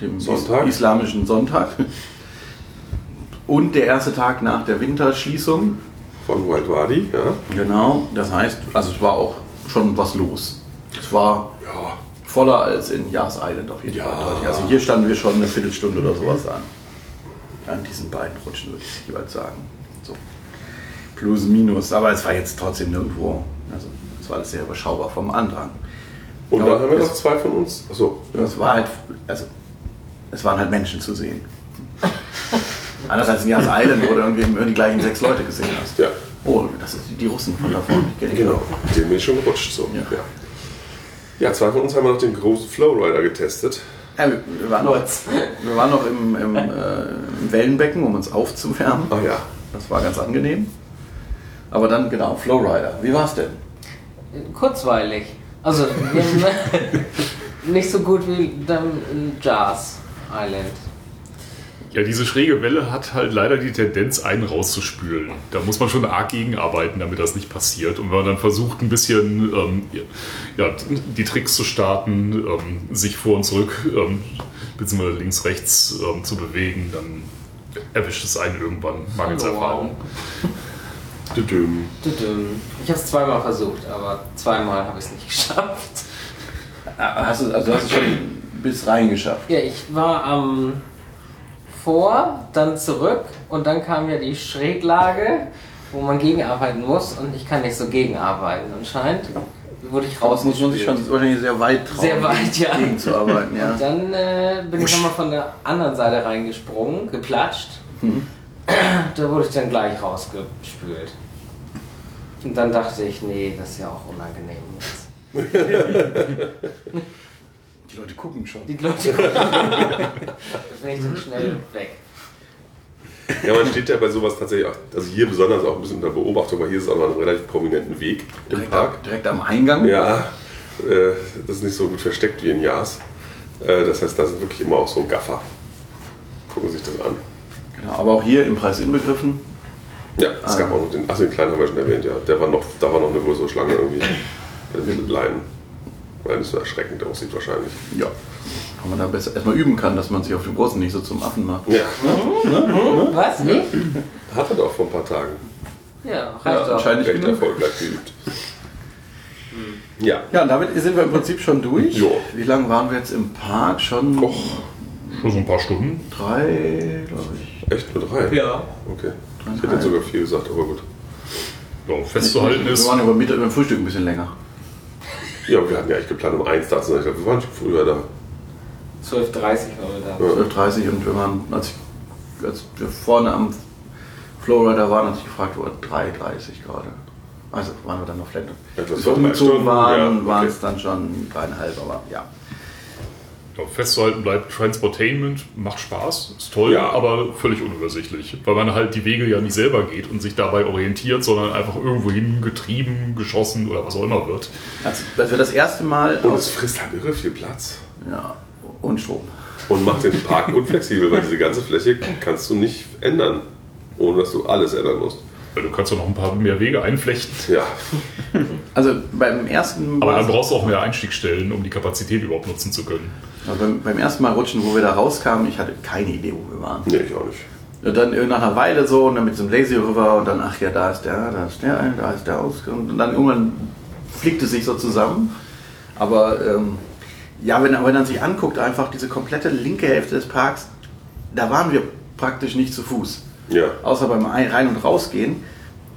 dem Sonntag. is islamischen Sonntag. Und der erste Tag nach der Winterschließung. Von Wild Wadi, ja. Genau, das heißt, also es war auch schon was los. Es war Ja, voller als in Yas Island auf jeden Ja. Fall. Also hier standen wir schon eine Viertelstunde oder sowas an. An diesen beiden Rutschen würde ich jeweils sagen. So. Plus, minus. Aber es war jetzt trotzdem nirgendwo. Also es war alles sehr überschaubar vom Andrang. Und Aber dann haben wir noch zwei von uns. Achso, Es war halt, also es waren halt Menschen zu sehen. Anders als in Yas Island, wo du irgendwie immer die gleichen sechs Leute gesehen hast. ja, Oh, das sind die Russen von da vorne. Die genau. Den bin ich schon gerutscht. So. Ja. Ja. ja, zwei von uns haben wir noch den großen Flowrider getestet. Ja, wir, wir, waren noch, wir waren noch im, im, äh, im Wellenbecken, um uns aufzuwärmen. Ah ja, Das war ganz angenehm. Aber dann, genau, Flowrider. Wie war's denn? Kurzweilig. Also, nicht so gut wie dann Jazz Island. Ja, diese schräge Welle hat halt leider die Tendenz, einen rauszuspülen. Da muss man schon arg gegenarbeiten, damit das nicht passiert. Und wenn man dann versucht, ein bisschen ähm, ja, die Tricks zu starten, ähm, sich vor und zurück, ähm, beziehungsweise links, rechts ähm, zu bewegen, dann erwischt es einen irgendwann mangels Erfahrung. Ich habe es zweimal versucht, aber zweimal habe ich es nicht geschafft. Ah, Hast du, also hast du schon bis reingeschafft? Ja, ich war am vor, dann zurück und dann kam ja die Schräglage, wo man gegenarbeiten muss und ich kann nicht so gegenarbeiten. Anscheinend wurde ich Raus muss man sich schon wahrscheinlich sehr weit trauen, Sehr weit, ja. gegenzuarbeiten. Ja. Und dann äh, bin ich nochmal von der anderen Seite reingesprungen, geplatscht. Da wurde ich dann gleich rausgespült. Und dann dachte ich, nee, das ist ja auch unangenehm jetzt. Die Leute gucken schon. Die Leute gucken. da bin ich dann schnell weg. Ja, man steht ja bei sowas tatsächlich auch, also hier besonders auch ein bisschen unter Beobachtung, weil hier ist es auch noch einen relativ prominenten Weg im Direkt, Park. direkt am Eingang. Ja, äh, das ist nicht so gut versteckt wie in Jas. Äh, das heißt, da sind wirklich immer auch so Gaffer. Gucken sich das an. Genau, aber auch hier im Preis inbegriffen. Ja, es Ah. gab auch noch den, ach, den kleinen haben wir schon erwähnt, ja. Der war noch, da war noch eine größere Schlange irgendwie. Mit Leinen. Weil das so erschreckend aussieht wahrscheinlich. Ja. Wenn man da besser erstmal üben kann, dass man sich auf dem Großen nicht so zum Affen macht. Ja, Was? Nee? hat er doch vor ein paar Tagen. Ja, reicht Ja, anscheinend Recht genug. erfolgreich geübt. Ja, Ja, und damit sind wir im Prinzip schon durch. Jo. Wie lange waren wir jetzt im Park? Schon Och, Schon so ein paar Stunden. drei, glaube ich. echt nur drei? Ja. Okay. Ich hätte jetzt sogar vier gesagt, aber gut. Ja, festzuhalten wir ist, waren über Mittag beim Frühstück ein bisschen länger. Ja, wir hatten ja eigentlich geplant, um eins da zu sein. Ich glaube, wir waren schon früher da. 12.30 waren wir da. Ja. 12.30 und wir waren, als, ich, als wir vorne am Flowrider waren, hatte ich gefragt, wo 3.30 gerade. Also waren wir dann noch Flende. Etwas umgezogen waren, ja, waren okay. es dann schon dreieinhalb, aber ja. Ja, festzuhalten bleibt, Transportainment macht Spaß, ist toll, Ja. aber völlig unübersichtlich. Weil man halt die Wege ja nicht selber geht und sich dabei orientiert, sondern einfach irgendwo hin getrieben, geschossen oder was auch immer wird. Als, als wir das erste Mal Und es frisst halt irre viel Platz. ja, und Strom. Und macht den Park unflexibel, weil diese ganze Fläche kannst du nicht ändern, ohne dass du alles ändern musst. Weil du kannst doch noch ein paar mehr Wege einflechten. Ja, Also beim ersten Aber dann brauchst du auch mehr Einstiegsstellen, um die Kapazität überhaupt nutzen zu können. Beim, beim ersten Mal rutschen, wo wir da rauskamen, ich hatte keine Idee, wo wir waren. nee, ich auch nicht. Und dann nach einer Weile so, und dann mit diesem Lazy River und dann, ach ja, da ist der, da ist der, da ist der Ausgang. Und dann irgendwann fliegt es sich so zusammen. Aber ähm, ja, wenn, wenn man sich anguckt, einfach diese komplette linke Hälfte des Parks, da waren wir praktisch nicht zu Fuß. Ja, Außer beim Ein- Rein- und Rausgehen.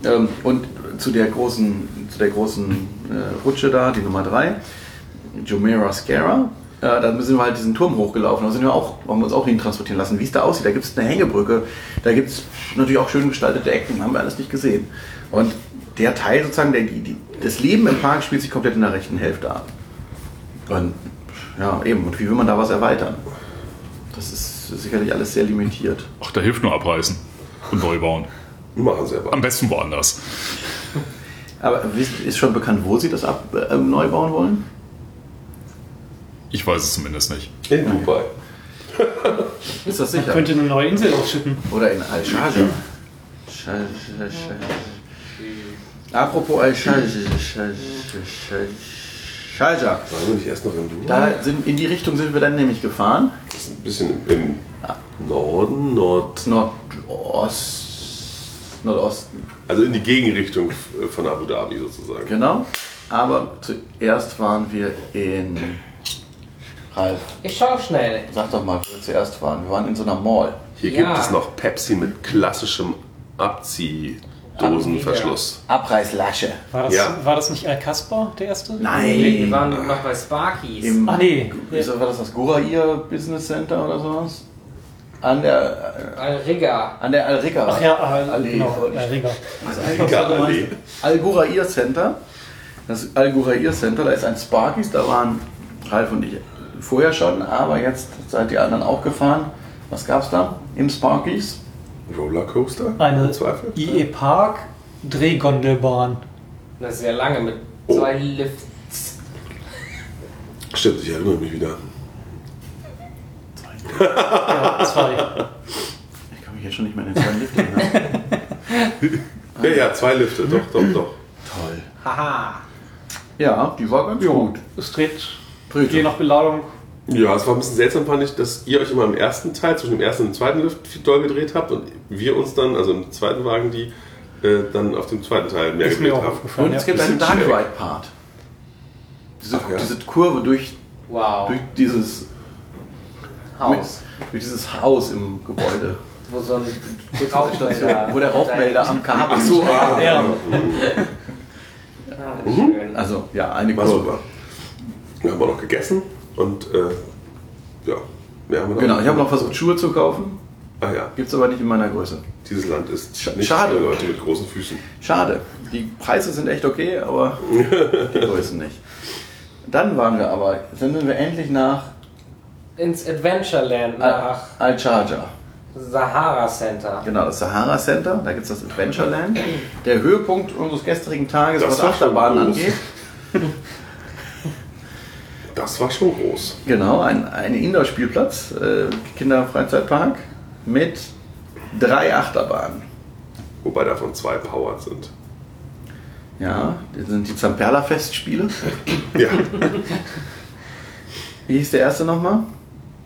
Ähm, und zu der großen, zu der großen äh, Rutsche da, die Nummer 3, Jumeirah Scara, äh, da sind wir halt diesen Turm hochgelaufen. Da sind wir auch, haben wir uns auch hin transportieren lassen, wie es da aussieht. Da gibt es eine Hängebrücke, da gibt es natürlich auch schön gestaltete Ecken, haben wir alles nicht gesehen. Und der Teil sozusagen, der, die, die, das Leben im Park spielt sich komplett in der rechten Hälfte ab. Und ja, eben, und wie will man da was erweitern? Das ist sicherlich alles sehr limitiert. Ach, da hilft nur abreißen und neu bauen. machen sie aber. Am besten woanders. Aber ist schon bekannt, wo Sie das ab, äh, neu bauen wollen? Ich weiß es zumindest nicht. In Dubai. Ist das Man sicher? könnte eine neue Insel aufschütten. Oder in Al-Sharjah? Sharjah, Sharjah. Apropos Al-Sharjah. Sharjah. Waren wir nicht erst noch in Dubai? Da sind, in die Richtung sind wir dann nämlich gefahren. Das ist ein bisschen im Norden, Nord. Nordost. Nordosten. Also in die Gegenrichtung von Abu Dhabi sozusagen. Genau. Aber zuerst waren wir in. Ralf, Ich schau schnell. sag doch mal, wo wir zuerst waren. Wir waren in so einer Mall. Hier Ja. gibt es noch Pepsi mit klassischem Abziehdosenverschluss. Abreißlasche. War das, Ja. war das nicht Al Kaspar, der erste? Wir Nein. waren noch bei Sparkies. Im, Ah, nee. Wieso war das das Gorair Business Center oder sowas? An der, Al-Riga. an der Al-Rika. Ach ja, Al, Allee. genau, Al Riga. Also Allee. Al-Ghurair Center. Das Al-Ghurair Center, da ist ein Sparkies, da waren Ralf und ich vorher schon, aber jetzt seid die anderen auch gefahren. Was gab's da im Sparkies? Rollercoaster? Eine? IE Park Drehgondelbahn. Das ist sehr lange mit Oh. zwei Lifts. Stimmt, ich erinnere mich wieder. Ja, zwei. Ich kann mich jetzt schon nicht mehr in den zwei Lift erinnern. Ja, ja, zwei Lifte, doch, doch, doch. Toll. Haha. Ja, die war ganz gut. Es dreht Drehte. je nach Beladung. Ja, es war ein bisschen seltsam, fand ich, dass ihr euch immer im ersten Teil, zwischen dem ersten und dem zweiten Lift viel doll gedreht habt und wir uns dann, also im zweiten Wagen, die äh, dann auf dem zweiten Teil mehr Ist mir gedreht auch haben. aufgefallen. Und Ja. es gibt einen Dark. Ride Part. Diese, Ach ja. diese Kurve durch, Wow. durch dieses Haus. durch dieses Haus im Gebäude. Wo so ein Rauchmelder. wo der Rauchmelder am Kabel Ach so, ah, Ja. Ah, schön. Also ja, eine war Kurve. Wir haben auch noch gegessen und äh, ja, mehr haben wir noch Genau, ich habe noch versucht Schuhe zu kaufen, Ah ja, gibt's aber nicht in meiner Größe. dieses Land ist Sch- nicht schade. für Leute mit großen Füßen. Schade. Die Preise sind echt okay, aber die Größen nicht. Dann waren wir aber, dann sind wir endlich nach Ins Adventureland nach Al-Charja. Sahara Center. Genau, das Sahara Center, da gibt es das Adventureland. Der Höhepunkt unseres gestrigen Tages, Das was Achterbahnen angeht. Das war schon groß. Genau, ein, ein Indoor-Spielplatz, äh, Kinderfreizeitpark mit drei Achterbahnen. Wobei davon zwei powered sind. Ja, das sind die Zamperla-Festspiele. Ja, Wie hieß der erste nochmal?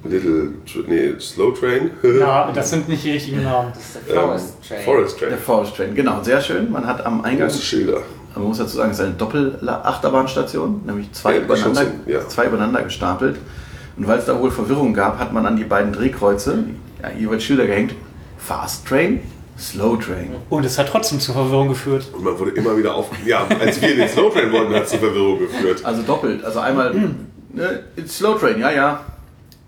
Little, nee, Slow Train. Ja, das sind nicht die richtigen Namen. Das ist der Forest Train. Ähm, Forest Train. Der Forest Train, genau, sehr schön. Man hat am Eingang, Große Schilder. Man muss dazu sagen, es ist eine Doppel-Achterbahnstation, nämlich zwei, Ja, übereinander, ja. zwei übereinander gestapelt. Und weil es da wohl Verwirrung gab, hat man an die beiden Drehkreuze ja, jeweils Schilder gehängt. Fast Train, Slow Train. Und es hat trotzdem zur Verwirrung geführt. Und man wurde immer wieder auf. Ja, als wir in den Slow Train wollten, hat es zu Verwirrung geführt. Also doppelt, also einmal ne, it's Slow Train, ja, ja.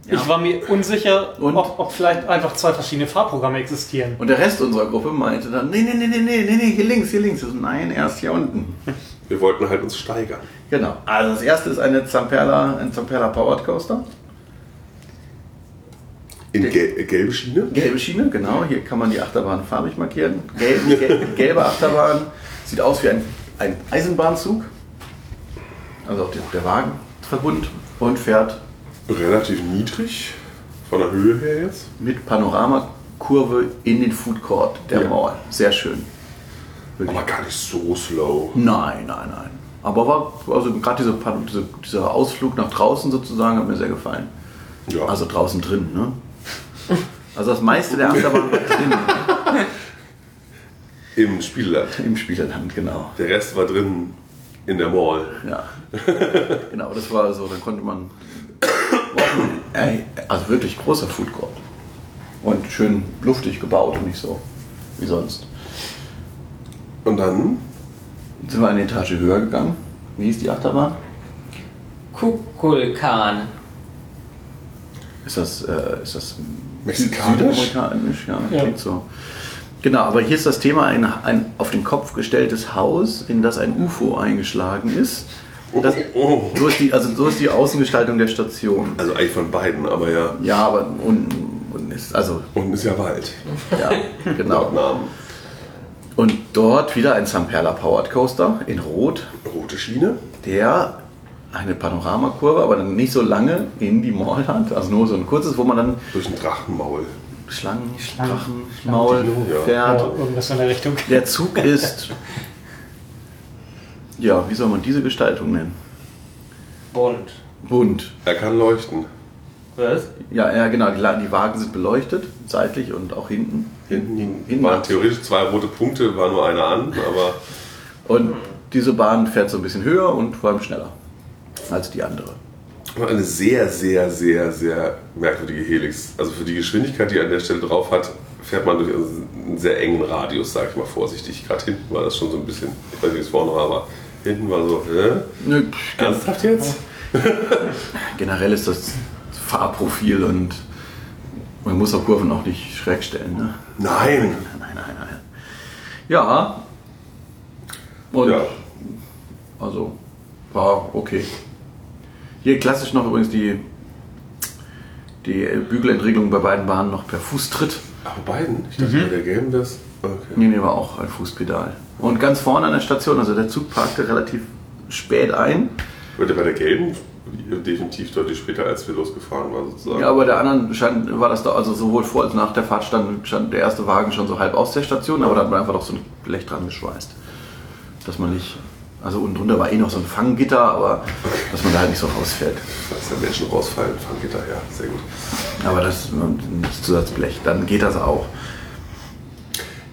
Ja. Ich war mir unsicher, Und? ob, ob vielleicht einfach zwei verschiedene Fahrprogramme existieren. Und der Rest unserer Gruppe meinte dann, nee, nee, nee, nee, nee, nee, nee, hier links, hier links. Nein, erst hier unten. Wir wollten halt uns steigern. Genau. Also das erste ist eine Zamperla, ein Zamperla Powered Coaster. In gel gelbe Schiene. Gelbe Schiene, genau. Hier kann man die Achterbahn farbig markieren. Gelb, gel gelbe Achterbahn. Sieht aus wie ein, ein Eisenbahnzug. Also auch der, der Wagenverbund. Und fährt Relativ niedrig. Von der Höhe her jetzt. mit Panoramakurve in den Food Court der Ja. Mall. Sehr schön. Wirklich. Aber gar nicht so slow. Nein, nein, nein. Aber war, also gerade diese, Pan- diese, dieser Ausflug nach draußen sozusagen hat mir sehr gefallen. Ja. Also draußen drin, ne? Also das meiste der Achterbahn war drin Im Spielland. im Spieleland, genau. Der Rest war drin in der Mall. Ja. genau, das war so, dann konnte man. Also wirklich großer Food Court. Und schön luftig gebaut und nicht so wie sonst. Und dann Jetzt sind wir eine Etage höher gegangen. Wie hieß die Achterbahn? Kukulkan. Ist das, äh, ist das Mexikanisch? Südamerikanisch? Ja, Ja. klingt so. Genau, aber hier ist das Thema ein, ein auf den Kopf gestelltes Haus, in das ein UFO eingeschlagen ist. Das, Oh. so, ist die, also so ist die Außengestaltung der Station. Also eigentlich von beiden, aber ja. Ja, aber und, und ist, also, Unten ist ja Wald. ja, genau. Und dort wieder ein Zamperla Powered Coaster in Rot, Rote Schiene. der eine Panoramakurve, aber dann nicht so lange in die Mall hat. Also nur so ein kurzes, wo man dann Durch ein Drachenmaul. Schlangen, Schlangen, Drachen, Maul Schlangen, fährt. Ja, irgendwas in der Richtung. Der Zug ist Ja, wie soll man diese Gestaltung nennen? Bunt. Bunt. Er kann leuchten. Was? Ja, ja genau, die, Wagen sind beleuchtet, seitlich und auch hinten. Hinten, hinten Waren theoretisch zwei rote Punkte, war nur einer an, aber Und diese Bahn fährt so ein bisschen höher und vor allem schneller als die andere. Aber eine sehr, sehr, sehr, sehr merkwürdige Helix. Also für die Geschwindigkeit, die er an der Stelle drauf hat, fährt man durch einen sehr engen Radius, sag ich mal vorsichtig. Gerade hinten war das schon so ein bisschen, ich weiß nicht, wie es vorne war, aber hinten war so, hä? Nö, Ernsthaft jetzt? generell ist das Fahrprofil und man muss auch Kurven auch nicht schräg stellen. Ne? Nein! Nein, nein, nein. Ja. Und Ja. also war okay. Hier klassisch noch übrigens die, die Bügelentriegelung bei beiden Bahnen noch per Fußtritt. Ach, bei beiden? Ich dachte, bei der gelben das. Okay. Nee, nee, war auch ein Fußpedal. Und ganz vorne an der Station, also der Zug parkte relativ spät ein. Der bei der gelben definitiv deutlich später, als wir losgefahren waren, sozusagen. Ja, bei der anderen stand, war das da, also sowohl vor als nach der Fahrt stand, stand der erste Wagen schon so halb aus der Station, aber da hat man einfach doch so ein Blech dran geschweißt. Dass man nicht, also unten drunter war eh noch so ein Fanggitter, aber dass man da halt nicht so rausfällt. Dass da Menschen rausfallen, Fanggitter, ja, sehr gut. Aber das, das Zusatzblech, dann geht das auch.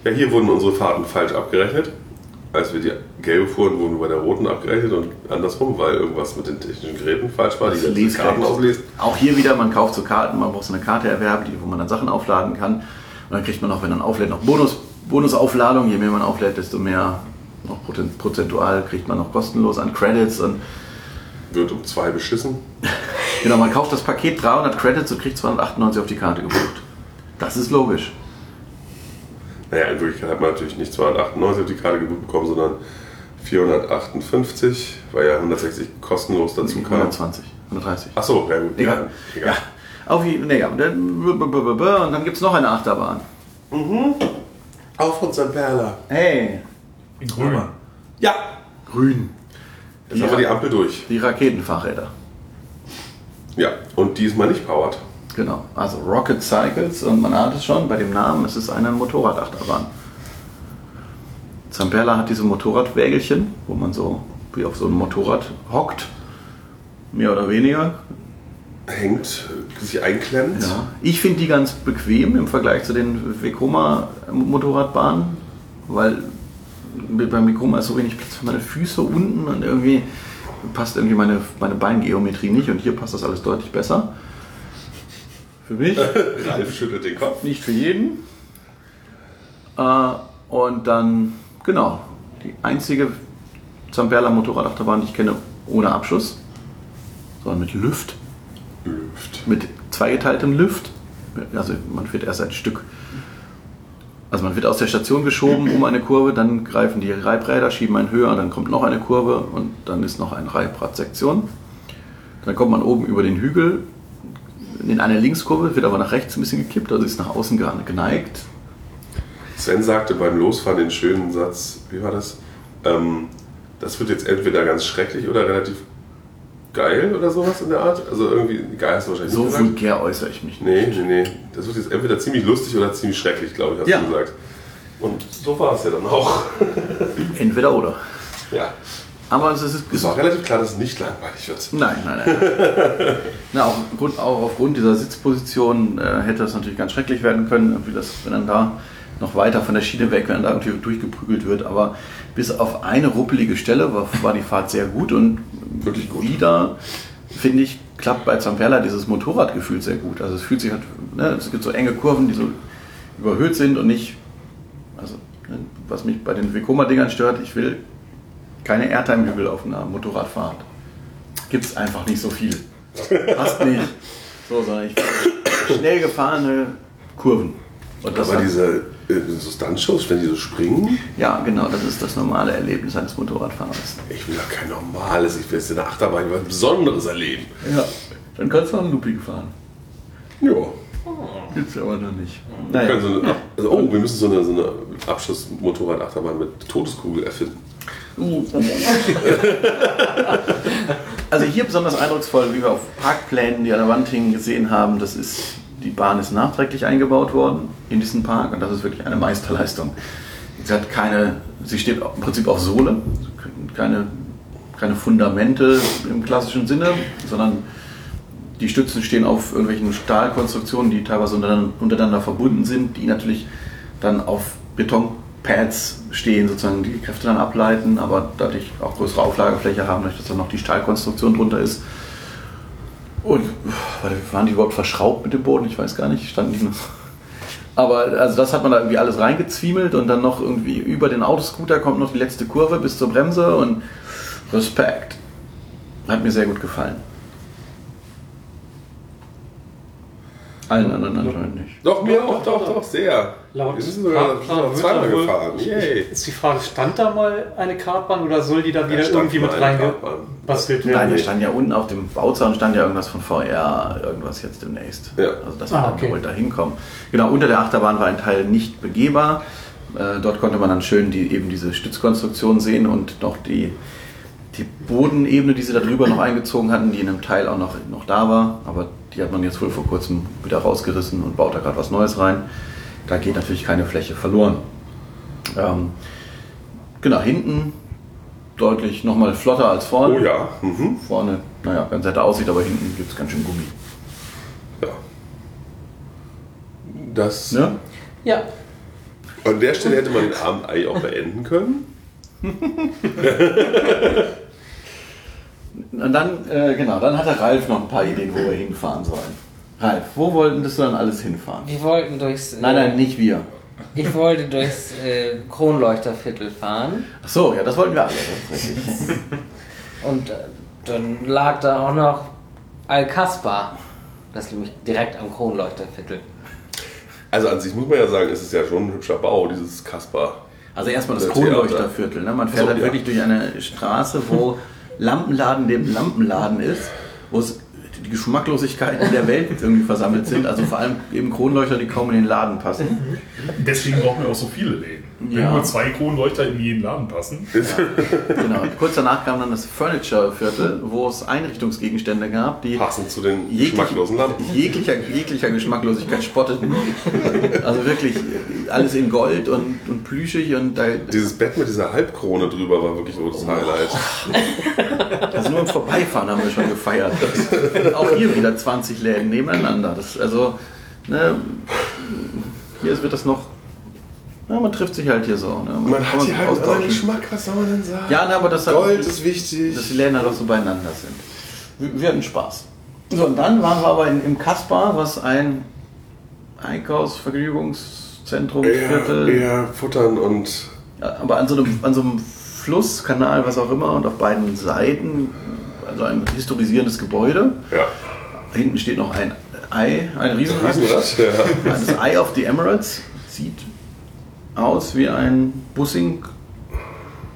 Ja, hier wurden unsere Fahrten falsch abgerechnet. Als wir die gelbe fuhren, wurden wir bei der roten abgerechnet und andersrum, weil irgendwas mit den technischen Geräten falsch war, die Das die. Karten auslesen. Auch hier wieder, man kauft so Karten, man braucht so eine Karte erwerben, die, wo man dann Sachen aufladen kann. Und dann kriegt man auch, wenn man auflädt, noch Bonus, Bonusaufladung. Je mehr man auflädt, desto mehr noch prozen- prozentual kriegt man noch kostenlos an Credits. Und Wird um zwei beschissen. genau, man kauft das Paket 300 Credits und kriegt 298 auf die Karte gebucht. Das ist logisch. Naja, in Wirklichkeit hat man natürlich nicht 298 auf die Karte gebucht bekommen, sondern 458, weil ja 160 kostenlos dazu kam. 120, 130. Achso, ja gut. Egal. egal. Ja, auf jeden nee, ja, und dann, gibt es noch eine Achterbahn. Auf von St. Perla. Hey, In grün. Ja! grün. Jetzt haben wir die Ampel durch. Die Raketenfahrräder. Ja, und diesmal nicht powered. Genau, also Rocket Cycles und man ahnt es schon bei dem Namen, es ist eine Motorradachterbahn. Zamperla hat diese Motorradwägelchen, wo man so wie auf so einem Motorrad hockt, mehr oder weniger. Hängt, sich einklemmt. Ja. Ich finde die ganz bequem im Vergleich zu den Vekoma Motorradbahnen, weil beim Vekoma ist so wenig Platz für meine Füße unten und irgendwie passt irgendwie meine, meine Beingeometrie nicht und hier passt das alles deutlich besser. Für mich. Ralf schüttelt den Kopf. nicht für jeden. Äh, und dann, genau, die einzige Zamperla Motorradachterbahn, die ich kenne, ohne Abschuss, sondern mit Lüft, Lüft. mit zweigeteiltem Lüft. Also man fährt erst ein Stück. Also man wird aus der Station geschoben um eine Kurve, dann greifen die Reibräder, schieben einen höher, dann kommt noch eine Kurve und dann ist noch eine Reibradsektion. Dann kommt man oben über den Hügel in eine Linkskurve, wird aber nach rechts ein bisschen gekippt, also ist nach außen ge- geneigt. Sven sagte beim Losfahren den schönen Satz, wie war das? Ähm, das wird jetzt entweder ganz schrecklich oder relativ geil oder sowas in der Art. Also irgendwie, geil hast du wahrscheinlich So vulgär äußere ich mich nicht. Nee, nee, nee. Das wird jetzt entweder ziemlich lustig oder ziemlich schrecklich, glaube ich, hast Ja. du gesagt. Und so war es ja dann auch. Entweder oder. ja. Aber es ist. Es war relativ klar, dass es nicht langweilig wird. nein, nein, nein. Na, auch, aufgrund, auch aufgrund dieser Sitzposition äh, hätte das natürlich ganz schrecklich werden können, irgendwie das, wenn dann da noch weiter von der Schiene weg, wenn da irgendwie durchgeprügelt wird. Aber bis auf eine ruppelige Stelle war, war die Fahrt sehr gut und Wirklich gut. wieder, finde ich, klappt bei Zamperla dieses Motorradgefühl sehr gut. Also es fühlt sich halt, ne, es gibt so enge Kurven, die so überhöht sind und nicht, also ne, was mich bei den Vekoma-Dingern stört, ich will keine Airtime-Hügel auf einer Motorradfahrt. Gibt es einfach nicht so viel. Passt nicht. So, sondern ich schnell gefahrene Kurven. Und das Aber diese äh, so Stuntshows, wenn die so springen, ja, genau, das ist das normale Erlebnis eines Motorradfahrers. ich will ja kein normales, ich will jetzt in der Achterbahn was Besonderes erleben. Ja, dann kannst du auch einen Looping fahren. Ja. Gibt's aber noch nicht. Naja. so eine, also, oh, wir müssen so eine, so eine Abschussmotorradachterbahn mit Todeskugel erfinden. Also hier besonders eindrucksvoll, wie wir auf Parkplänen, die an der Wand hingen, gesehen haben, das ist, die Bahn ist nachträglich eingebaut worden in diesen Park und das ist wirklich eine Meisterleistung. Sie hat keine, sie steht im Prinzip auf Sohle, keine, keine Fundamente im klassischen Sinne, sondern die Stützen stehen auf irgendwelchen Stahlkonstruktionen, die teilweise untereinander, untereinander verbunden sind, die natürlich dann auf Betonpads stehen, sozusagen die Kräfte dann ableiten, aber dadurch auch größere Auflagefläche haben, dadurch, dass dann noch die Stahlkonstruktion drunter ist. Und waren die überhaupt verschraubt mit dem Boden? Ich weiß gar nicht, standen die noch. Aber also das hat man da irgendwie alles reingezwiemelt und dann noch irgendwie über den Autoscooter kommt noch die letzte Kurve bis zur Bremse und Respekt. Hat mir sehr gut gefallen. Allen anderen anscheinend nicht. Doch, mir auch, doch, doch, sehr. Laut Wir sind sogar zweimal gefahren. Yay. Ist die Frage, stand da mal eine Kartbahn oder soll die da wieder stand irgendwie mal mit reingebastelt Nein, werden? da stand ja unten auf dem Bauzaun stand ja irgendwas von VR, irgendwas jetzt demnächst. Ja. Also dass wir Ah, okay. wohl da hinkommen. Genau, unter der Achterbahn war ein Teil nicht begehbar. Äh, dort konnte man dann schön die, eben diese Stützkonstruktion sehen und noch die, die Bodenebene, die sie da drüber noch eingezogen hatten, die in einem Teil auch noch, noch da war. Aber die hat man jetzt wohl vor kurzem wieder rausgerissen und baut da gerade was Neues rein. Da geht natürlich keine Fläche verloren. Ähm, genau, hinten deutlich nochmal flotter als vorne. Oh ja. Mhm. Vorne, naja, ganz netter aussieht, aber hinten gibt es ganz schön Gummi. ja. Das, Ne? Ja, An der Stelle hätte man den Abend eigentlich auch beenden können. Und dann, äh, genau, dann hatte Ralf noch ein paar Ideen, wo wir hinfahren sollen. Ralf, wo wollten das dann alles hinfahren? wir wollten durchs. äh, Nein, nein, nicht wir. Ich wollte durchs äh, Kronleuchterviertel fahren Ach so, ja, das wollten wir alle. Richtig. und äh, dann lag da auch noch Alcaspa. Das ist nämlich direkt am Kronleuchterviertel. Also an sich muss man ja sagen, es ist ja schon ein hübscher Bau, dieses Kasper. Also erstmal das Das Theater. Kronleuchterviertel. Ne? Man fährt So, halt ja. wirklich durch eine Straße, wo Lampenladen neben Lampenladen ist, wo es die Geschmacklosigkeiten der Welt irgendwie versammelt sind. Also vor allem eben Kronleuchter, die kaum in den Laden passen. Deswegen brauchen wir auch so viele Läden. Wenn Ja. nur zwei Kronleuchter in jeden Laden passen. Genau. Und kurz danach kam dann das Furniture-Viertel, wo es Einrichtungsgegenstände gab, die Passend zu den jeglich- geschmacklosen Lampen. Jeglicher, jeglicher Geschmacklosigkeit spotteten. Also wirklich alles in Gold und, und plüschig und da, Dieses Bett mit dieser Halbkrone drüber war wirklich so das Highlight. also nur im Vorbeifahren haben wir schon gefeiert. Auch hier wieder 20 Läden nebeneinander. Das, also, ne, hier wird das noch. Na, man trifft sich halt hier so. Ne? Man kann hat hier halt einen. Geschmack, was soll man denn sagen? Ja, ne, aber das hat, Gold ist wichtig. dass die halt auch so beieinander sind. Wir, wir hatten Spaß. So, und dann waren wir aber in, im Kaspar, was ein Einkaufsvergnügungszentrum, Viertel, eher futtern und Ja, aber an so, einem, an so einem Fluss, Kanal, was auch immer, und auf beiden Seiten, also ein historisierendes Gebäude. ja. Hinten steht noch ein Ei, ein Riesenrad. Riesenrad, ja. Das Eye of the Emirates sieht aus wie ein Bussing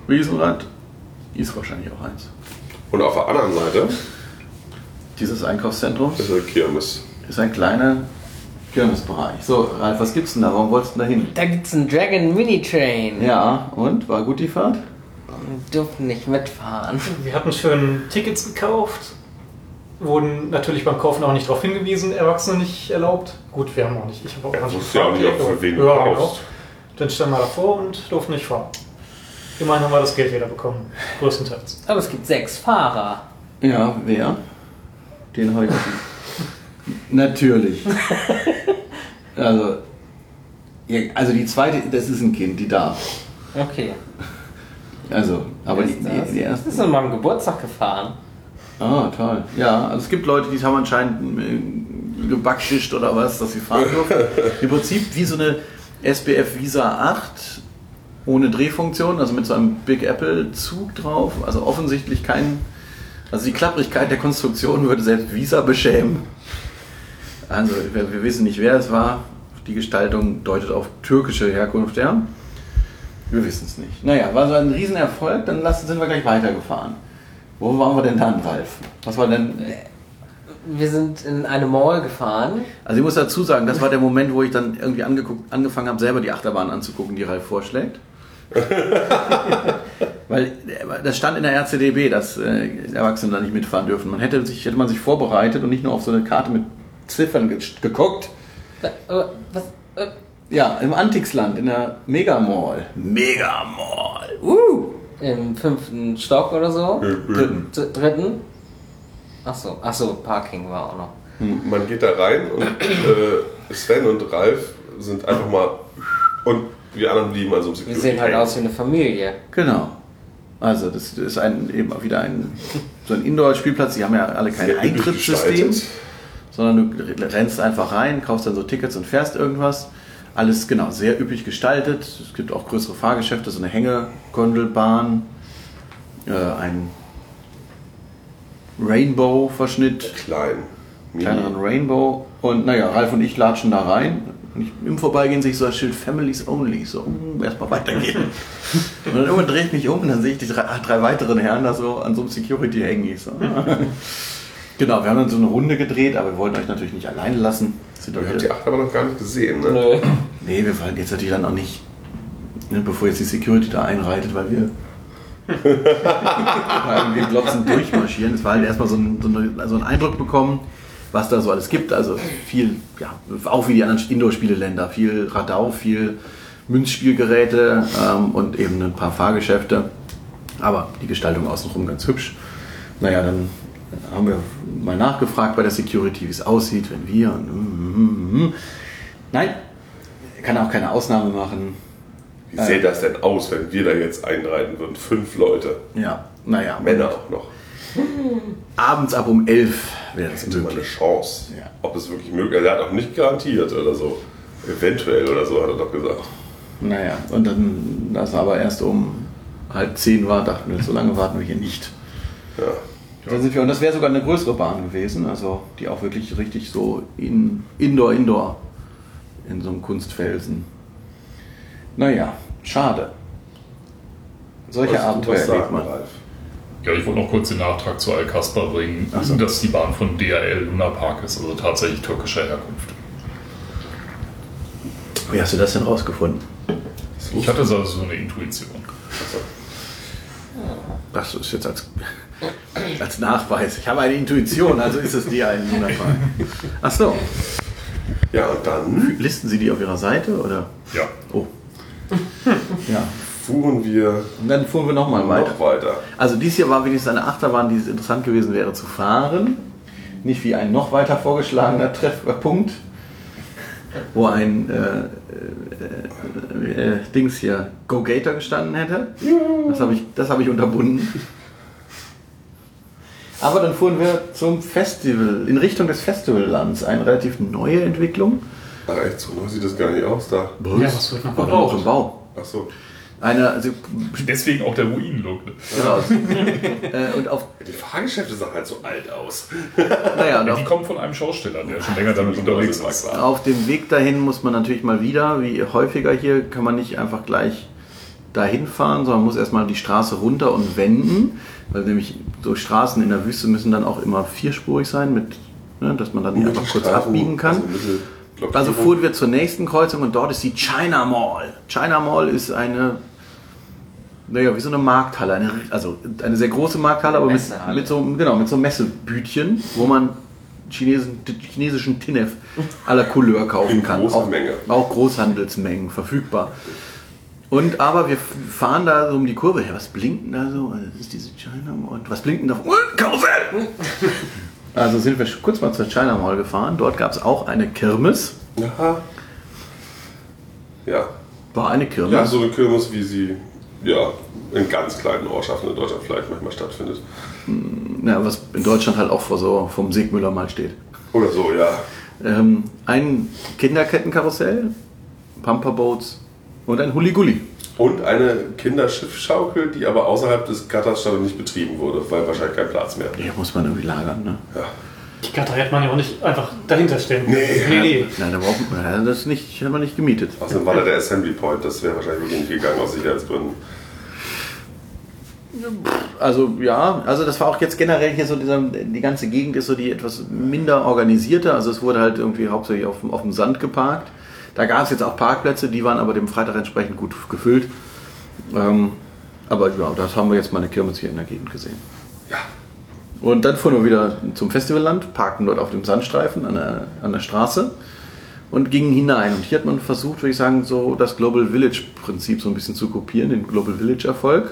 Riesenrad. Ist wahrscheinlich auch eins. Und auf der anderen Seite Dieses Einkaufszentrum ist der Kirmes. ist ein kleiner Kirmesbereich. So, Ralf, was gibt's denn da? Warum wolltest du denn da hin? Da gibt's einen Dragon Mini Train. Ja, und? War gut die Fahrt? Wir durften nicht mitfahren. Wir hatten schön Tickets gekauft, wurden natürlich beim Kaufen auch nicht darauf hingewiesen, Erwachsene nicht erlaubt. Gut, wir haben auch nicht. Ich habe auch Ja, nicht wusste ja auch nicht, für wen du ja, kaufst. Dann standen wir davor und durften nicht fahren. Immerhin haben wir das Geld wieder bekommen, größtenteils. Aber es gibt sechs Fahrer. Ja, wer? Den heute. Natürlich. Also, ja, also die zweite, das ist ein Kind, die darf. Okay. Also, aber die, Ist die, das? die Das erste. ist an meinem Geburtstag gefahren. Ah, toll. Ja, also es gibt Leute, die haben anscheinend äh, gebackschischt oder was, dass sie fahren durften. Im Prinzip wie so eine SBF Visa 8 ohne Drehfunktion, also mit so einem Big Apple Zug drauf. Also offensichtlich kein. Also die Klapprigkeit der Konstruktion würde selbst Visa beschämen. Also wir, wir wissen nicht, wer es war. Die Gestaltung deutet auf türkische Herkunft, ja. Wir wissen es nicht. Naja, war so ein Riesenerfolg, dann lassen, sind wir gleich weitergefahren. Wo waren wir denn dann, Ralf? Was war denn. Wir sind in eine Mall gefahren. Also ich muss dazu sagen, das war der Moment, wo ich dann irgendwie angeguckt, angefangen habe, selber die Achterbahn anzugucken, die Ralf vorschlägt. Weil äh, das stand in der RCDB, dass äh, Erwachsene da nicht mitfahren dürfen. Man hätte sich, hätte man sich vorbereitet und nicht nur auf so eine Karte mit Ziffern ge geguckt. Was? Äh, Ja, im Antixland, in der Megamall. Megamall. Uh! im fünften Stock oder so. Dritten. Dritten. Achso, achso, Parking war auch noch. Man geht da rein und äh, Sven und Ralf sind einfach mal und wir anderen blieben an so einem Wir sehen halt aus wie eine Familie. Genau. Also das ist ein, eben auch wieder ein, so ein Indoor-Spielplatz. Die haben ja alle kein Sehr Eintrittssystem, sondern du rennst einfach rein, kaufst dann so Tickets und fährst irgendwas. Alles genau, sehr üppig gestaltet. Es gibt auch größere Fahrgeschäfte, so eine Hängegondelbahn, äh, ein Rainbow-Verschnitt, Klein. Mini. kleineren Rainbow. Und naja, Ralf und ich latschen da rein. Und ich, Im Vorbeigehen sehe ich so das Schild Families Only. So, hm, erstmal weitergehen. und dann irgendwann drehe ich mich um und dann sehe ich die drei, ah, drei weiteren Herren da so an so einem Security hängen. Ich so, genau, wir haben dann so eine Runde gedreht, aber wir wollten euch natürlich nicht alleine lassen. Sind Ihr habt die Achterbahn noch gar nicht gesehen, ne? Nee, wir wollen jetzt natürlich dann auch nicht, ne, bevor jetzt die Security da einreitet, weil wir, wir glotzen durchmarschieren. Es war halt erstmal so ein, so, eine, so ein Eindruck bekommen, was da so alles gibt. Also viel, ja, auch wie die anderen Indoor-Spieleländer, viel Radau, viel Münzspielgeräte ähm, und eben ein paar Fahrgeschäfte. Aber die Gestaltung außenrum ganz hübsch. Naja, dann haben wir mal nachgefragt bei der Security, wie es aussieht, wenn wir. Und, mm, mm, mm. Nein, kann auch keine Ausnahme machen. Wie sähe das denn aus, wenn wir da jetzt einreiten würden? Fünf Leute. Ja, naja. Männer auch noch. Abends ab um 11 wäre das Hätte man eine möglich. Chance. Ja. Ob es wirklich möglich ist. Er hat auch nicht garantiert oder so. Eventuell oder so, hat er doch gesagt. Naja, und dann, das aber erst um halb zehn war, dachten wir, so lange warten wir hier nicht. Ja. Dann sind wir, und das wäre sogar eine größere Bahn gewesen, also die auch wirklich richtig so in, Indoor, Indoor in so einem Kunstfelsen. Naja, schade. Solche du Abenteuer was erlebt man. Ralf? Ja, ich wollte noch kurz den Nachtrag zu Al-Kasper bringen, so. dass die Bahn von DRL Luna Park ist, also tatsächlich türkischer Herkunft. Wie hast du das denn rausgefunden? Ich hatte so eine Intuition. Das ist jetzt als, als Nachweis. Ich habe eine Intuition, also ist es die ein Wunderfall. Ach so. Ja, und dann Listen Sie die auf Ihrer Seite oder? Ja. Oh. Ja. fuhren wir Und dann fuhren wir nochmal weiter. noch weiter. Also dies hier war wenigstens eine Achterbahn, die es interessant gewesen wäre zu fahren. Nicht wie ein noch weiter vorgeschlagener Treffpunkt, wo ein äh, äh, äh, Dings hier Go Gator gestanden hätte. Das habe ich, das habe ich unterbunden. Aber dann fuhren wir zum Festival, in Richtung des Festivallands. Eine relativ neue Entwicklung. Ach echt, so neu sieht das gar nicht aus da. Ja, was wird noch doch noch im? Bau. Ach so. Eine, also, Deswegen auch der Ruinenlook. Ne? genau. äh, und auf, Die Fahrgeschäfte sahen halt so alt aus. naja, und Die auf, kommen von einem Schausteller, der schon länger damit unterwegs war. Auf dem Weg dahin muss man natürlich mal wieder, wie häufiger hier, kann man nicht einfach gleich dahin fahren, sondern muss erstmal die Straße runter und wenden, weil nämlich so Straßen in der Wüste müssen dann auch immer vierspurig sein, mit, ne, dass man dann einfach kurz abbiegen kann. also Mittelblockierung. Also fuhren wir zur nächsten Kreuzung und dort ist die China Mall. China Mall ist eine, naja, wie so eine Markthalle, eine, also eine sehr große Markthalle, aber mit, mit so, genau, mit so einem Messebütchen, wo man Chinesen, chinesischen Tinef aller Couleur kaufen In kann. großer auch, Menge. Auch Großhandelsmengen verfügbar. Und aber wir fahren da so um die Kurve. Ja, was blinkt denn da so? Das ist diese China Mall. Und was blinkt denn da? Und Karussell! Also sind wir kurz mal zur China Mall gefahren. Dort gab es auch eine Kirmes. Aha. Ja. War eine Kirmes. ja, so eine Kirmes, wie sie ja, in ganz kleinen Ortschaften in Deutschland vielleicht manchmal stattfindet. Ja, was in Deutschland halt auch vor so vom Segmüller mal steht. Oder so, ja. Ähm, ein Kinderkettenkarussell, Pamperboats und ein Huligulli. Und eine Kinderschiffschaukel, die aber außerhalb des Gatterstandes nicht betrieben wurde, weil wahrscheinlich kein Platz mehr. Hier muss man irgendwie lagern, ne? Ja. Die Gatter hätte man ja auch nicht einfach dahinter stellen können. Nee. nee. nee. Nein, da braucht man, ja, das nicht, hat man nicht gemietet. Außerdem war da der Assembly Point, das wäre wahrscheinlich wirklich nicht gegangen aus Sicherheitsgründen. Also ja, also das war auch jetzt generell hier so, dieser, die ganze Gegend ist so die etwas minder organisierte. Also es wurde halt irgendwie hauptsächlich auf, auf dem Sand geparkt. Da gab es jetzt auch Parkplätze, die waren aber dem Freitag entsprechend gut gefüllt. Ähm, aber ja, das haben wir jetzt mal eine Kirmes hier in der Gegend gesehen. Ja. Und dann fuhren wir wieder zum Festivalland, parkten dort auf dem Sandstreifen an der, an der Straße und gingen hinein. Und hier hat man versucht, würde ich sagen, so das Global Village Prinzip so ein bisschen zu kopieren, den Global Village Erfolg.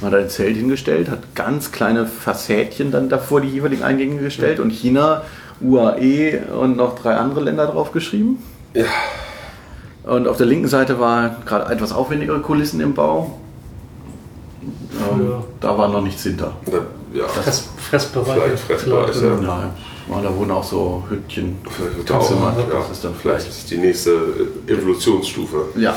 Man hat ein Zelt hingestellt, hat ganz kleine Facetchen dann davor die jeweiligen Eingänge gestellt und China, UAE und noch drei andere Länder drauf geschrieben. Ja. Und auf der linken Seite war gerade etwas aufwendigere Kulissen im Bau. Ähm, Ja. Da war noch nichts hinter. Ja. Fress, Fressbereich. Vielleicht Fressbereich, ja. Ja, und da wurden auch so Hüttchen, Vielleicht auch, ja. Das ist dann Vielleicht vielleicht. ist die nächste äh, Evolutionsstufe. Ja.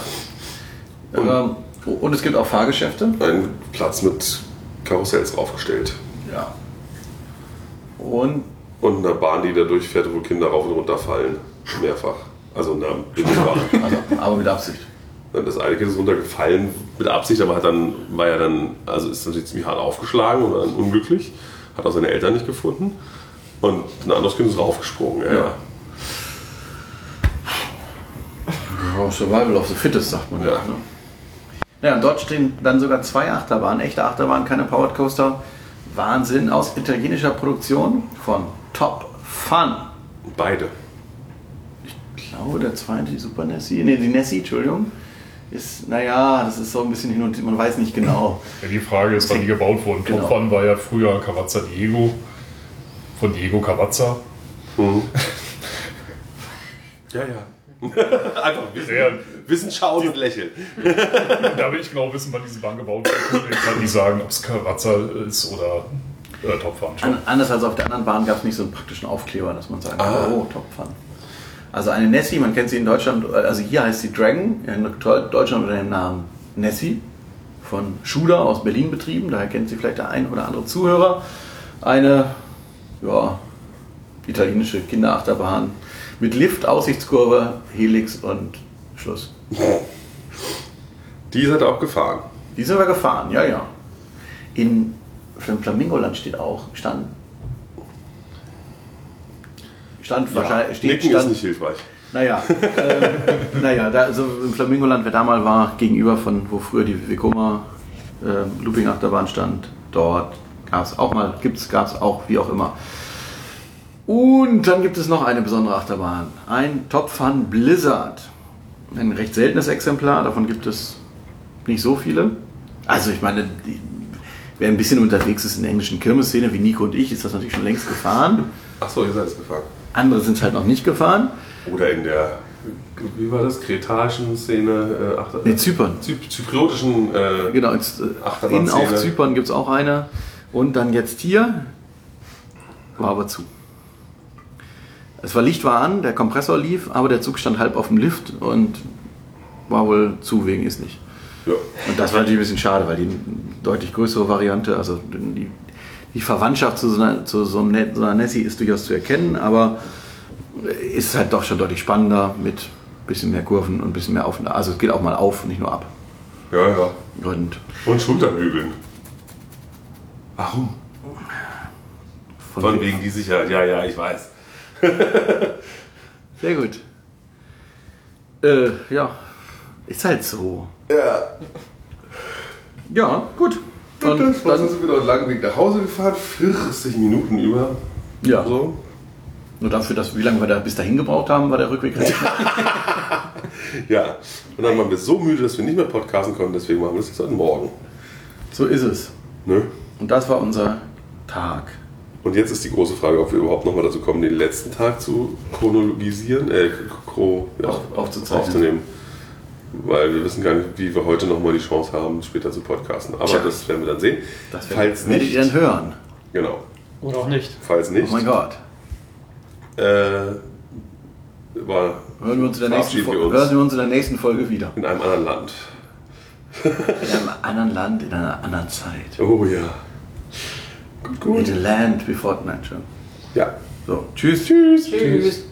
Ähm, und es gibt auch Fahrgeschäfte. Ein Platz mit Karussells draufgestellt. Ja. Und Und eine Bahn, die da durchfährt, wo Kinder rauf und runter fallen. Mehrfach. Also Bindebahn. also, aber mit Absicht. Das eine Kind ist runtergefallen mit Absicht, aber hat dann, war ja dann, also ist natürlich ziemlich hart aufgeschlagen und dann unglücklich. Hat auch seine Eltern nicht gefunden. Und ein anderes Kind ist raufgesprungen. Ja, ja. Survival of the Fittest, sagt man ja. Ja. Ne? Ja, und dort stehen dann sogar zwei Achterbahnen, echte Achterbahnen, keine Powered Coaster. Wahnsinn, aus italienischer Produktion von Top Fun. Beide. Glaube, der zweite, die Super Nessie, nee, die Nessie, Entschuldigung, ist, naja, das ist so ein bisschen hin und her, man weiß nicht genau. Ja, die Frage ist, wann die gebaut wurden. Genau. Top war ja früher Cavazza Diego von Diego Cavazza. Ja, ja. Einfach wissen, Ja. wissen, schauen und lächeln. Da will ich genau wissen, wann diese Bahn gebaut wurde. Ich kann nicht sagen, ob es Cavazza ist oder äh, Top Fun. An, anders als auf der anderen Bahn gab es nicht so einen praktischen Aufkleber, dass man sagen kann, Ah. oh, Top Fun. Also eine Nessie, man kennt sie in Deutschland, also hier heißt sie Dragon, in Deutschland unter dem Namen Nessie, von Schuder aus Berlin betrieben, daher kennt sie vielleicht der ein oder andere Zuhörer. Eine, ja, italienische Kinderachterbahn mit Lift, Aussichtskurve, Helix und Schluss. Die seid ihr auch gefahren. Die sind wir gefahren, ja, ja. In Flamingoland steht auch, stand. Stand wahrscheinlich, steht, Nicken stand, ist nicht hilfreich. Naja, ähm, naja, da, also im Flamingoland, wer da mal war, gegenüber von wo früher die Vekoma äh, Looping Achterbahn stand, dort gab es auch mal, gibt's, gab es auch, wie auch immer. Und dann gibt es noch eine besondere Achterbahn, ein Top Fun Blizzard. Ein recht seltenes Exemplar, davon gibt es nicht so viele. Also ich meine, die, wer ein bisschen unterwegs ist in der englischen Kirmesszene, wie Nico und ich, ist das natürlich schon längst gefahren. Achso, ihr seid es gefahren. Andere sind es halt noch nicht gefahren. Oder in der, wie war das, kretarischen Szene? Äh, Achter, Nee, Zypern. Zyp zypriotischen. Äh, Genau, jetzt, äh, in auf Zypern gibt es auch eine. Und dann jetzt hier, war aber zu. Es war Licht war an, der Kompressor lief, aber der Zug stand halb auf dem Lift und war wohl zu wegen ist nicht. ja. Und das war natürlich ein bisschen schade, weil die deutlich größere Variante, also die, die Verwandtschaft zu so einer, zu so einem Net- so einer Nessie ist durchaus zu erkennen, aber ist halt doch schon deutlich spannender mit ein bisschen mehr Kurven und ein bisschen mehr auf. Also es geht auch mal auf, nicht nur ab. ja, ja. Und Und Schulterbügeln. Warum? von Von wegen die Sicherheit. Ja, ja, ich weiß. Sehr gut. Äh, ja, ist halt so. Ja. Ja, gut. Und Und dann dann, sind wir noch einen langen Weg nach Hause gefahren, 40 Minuten über. ja, So. nur dafür, dass wie lange wir da bis dahin gebraucht haben, war der Rückweg. Ja. Und dann waren wir so müde, dass wir nicht mehr podcasten konnten, deswegen machen wir das jetzt heute Morgen. So ist es. Ne? Und das war unser Tag. Und jetzt ist die große Frage, ob wir überhaupt nochmal dazu kommen, den letzten Tag zu chronologisieren, äh, chro, ja, Auf- aufzuzeichnen. aufzunehmen. Weil wir wissen gar nicht, wie wir heute nochmal die Chance haben, später zu podcasten. Aber Tja. das werden wir dann sehen. Das Falls werdet nicht, ihr dann hören. genau. Oder auch nicht. Falls Oh nicht, mein Gott. äh, war Hören wir, uns in der nächsten Folge, uns hören wir uns in der nächsten Folge wieder. in einem anderen Land. In einem anderen Land, in einer anderen Zeit. Oh ja. Gut, In gut. the land before... Nein, schon. Ja. So, tschüss. Tschüss. Tschüss.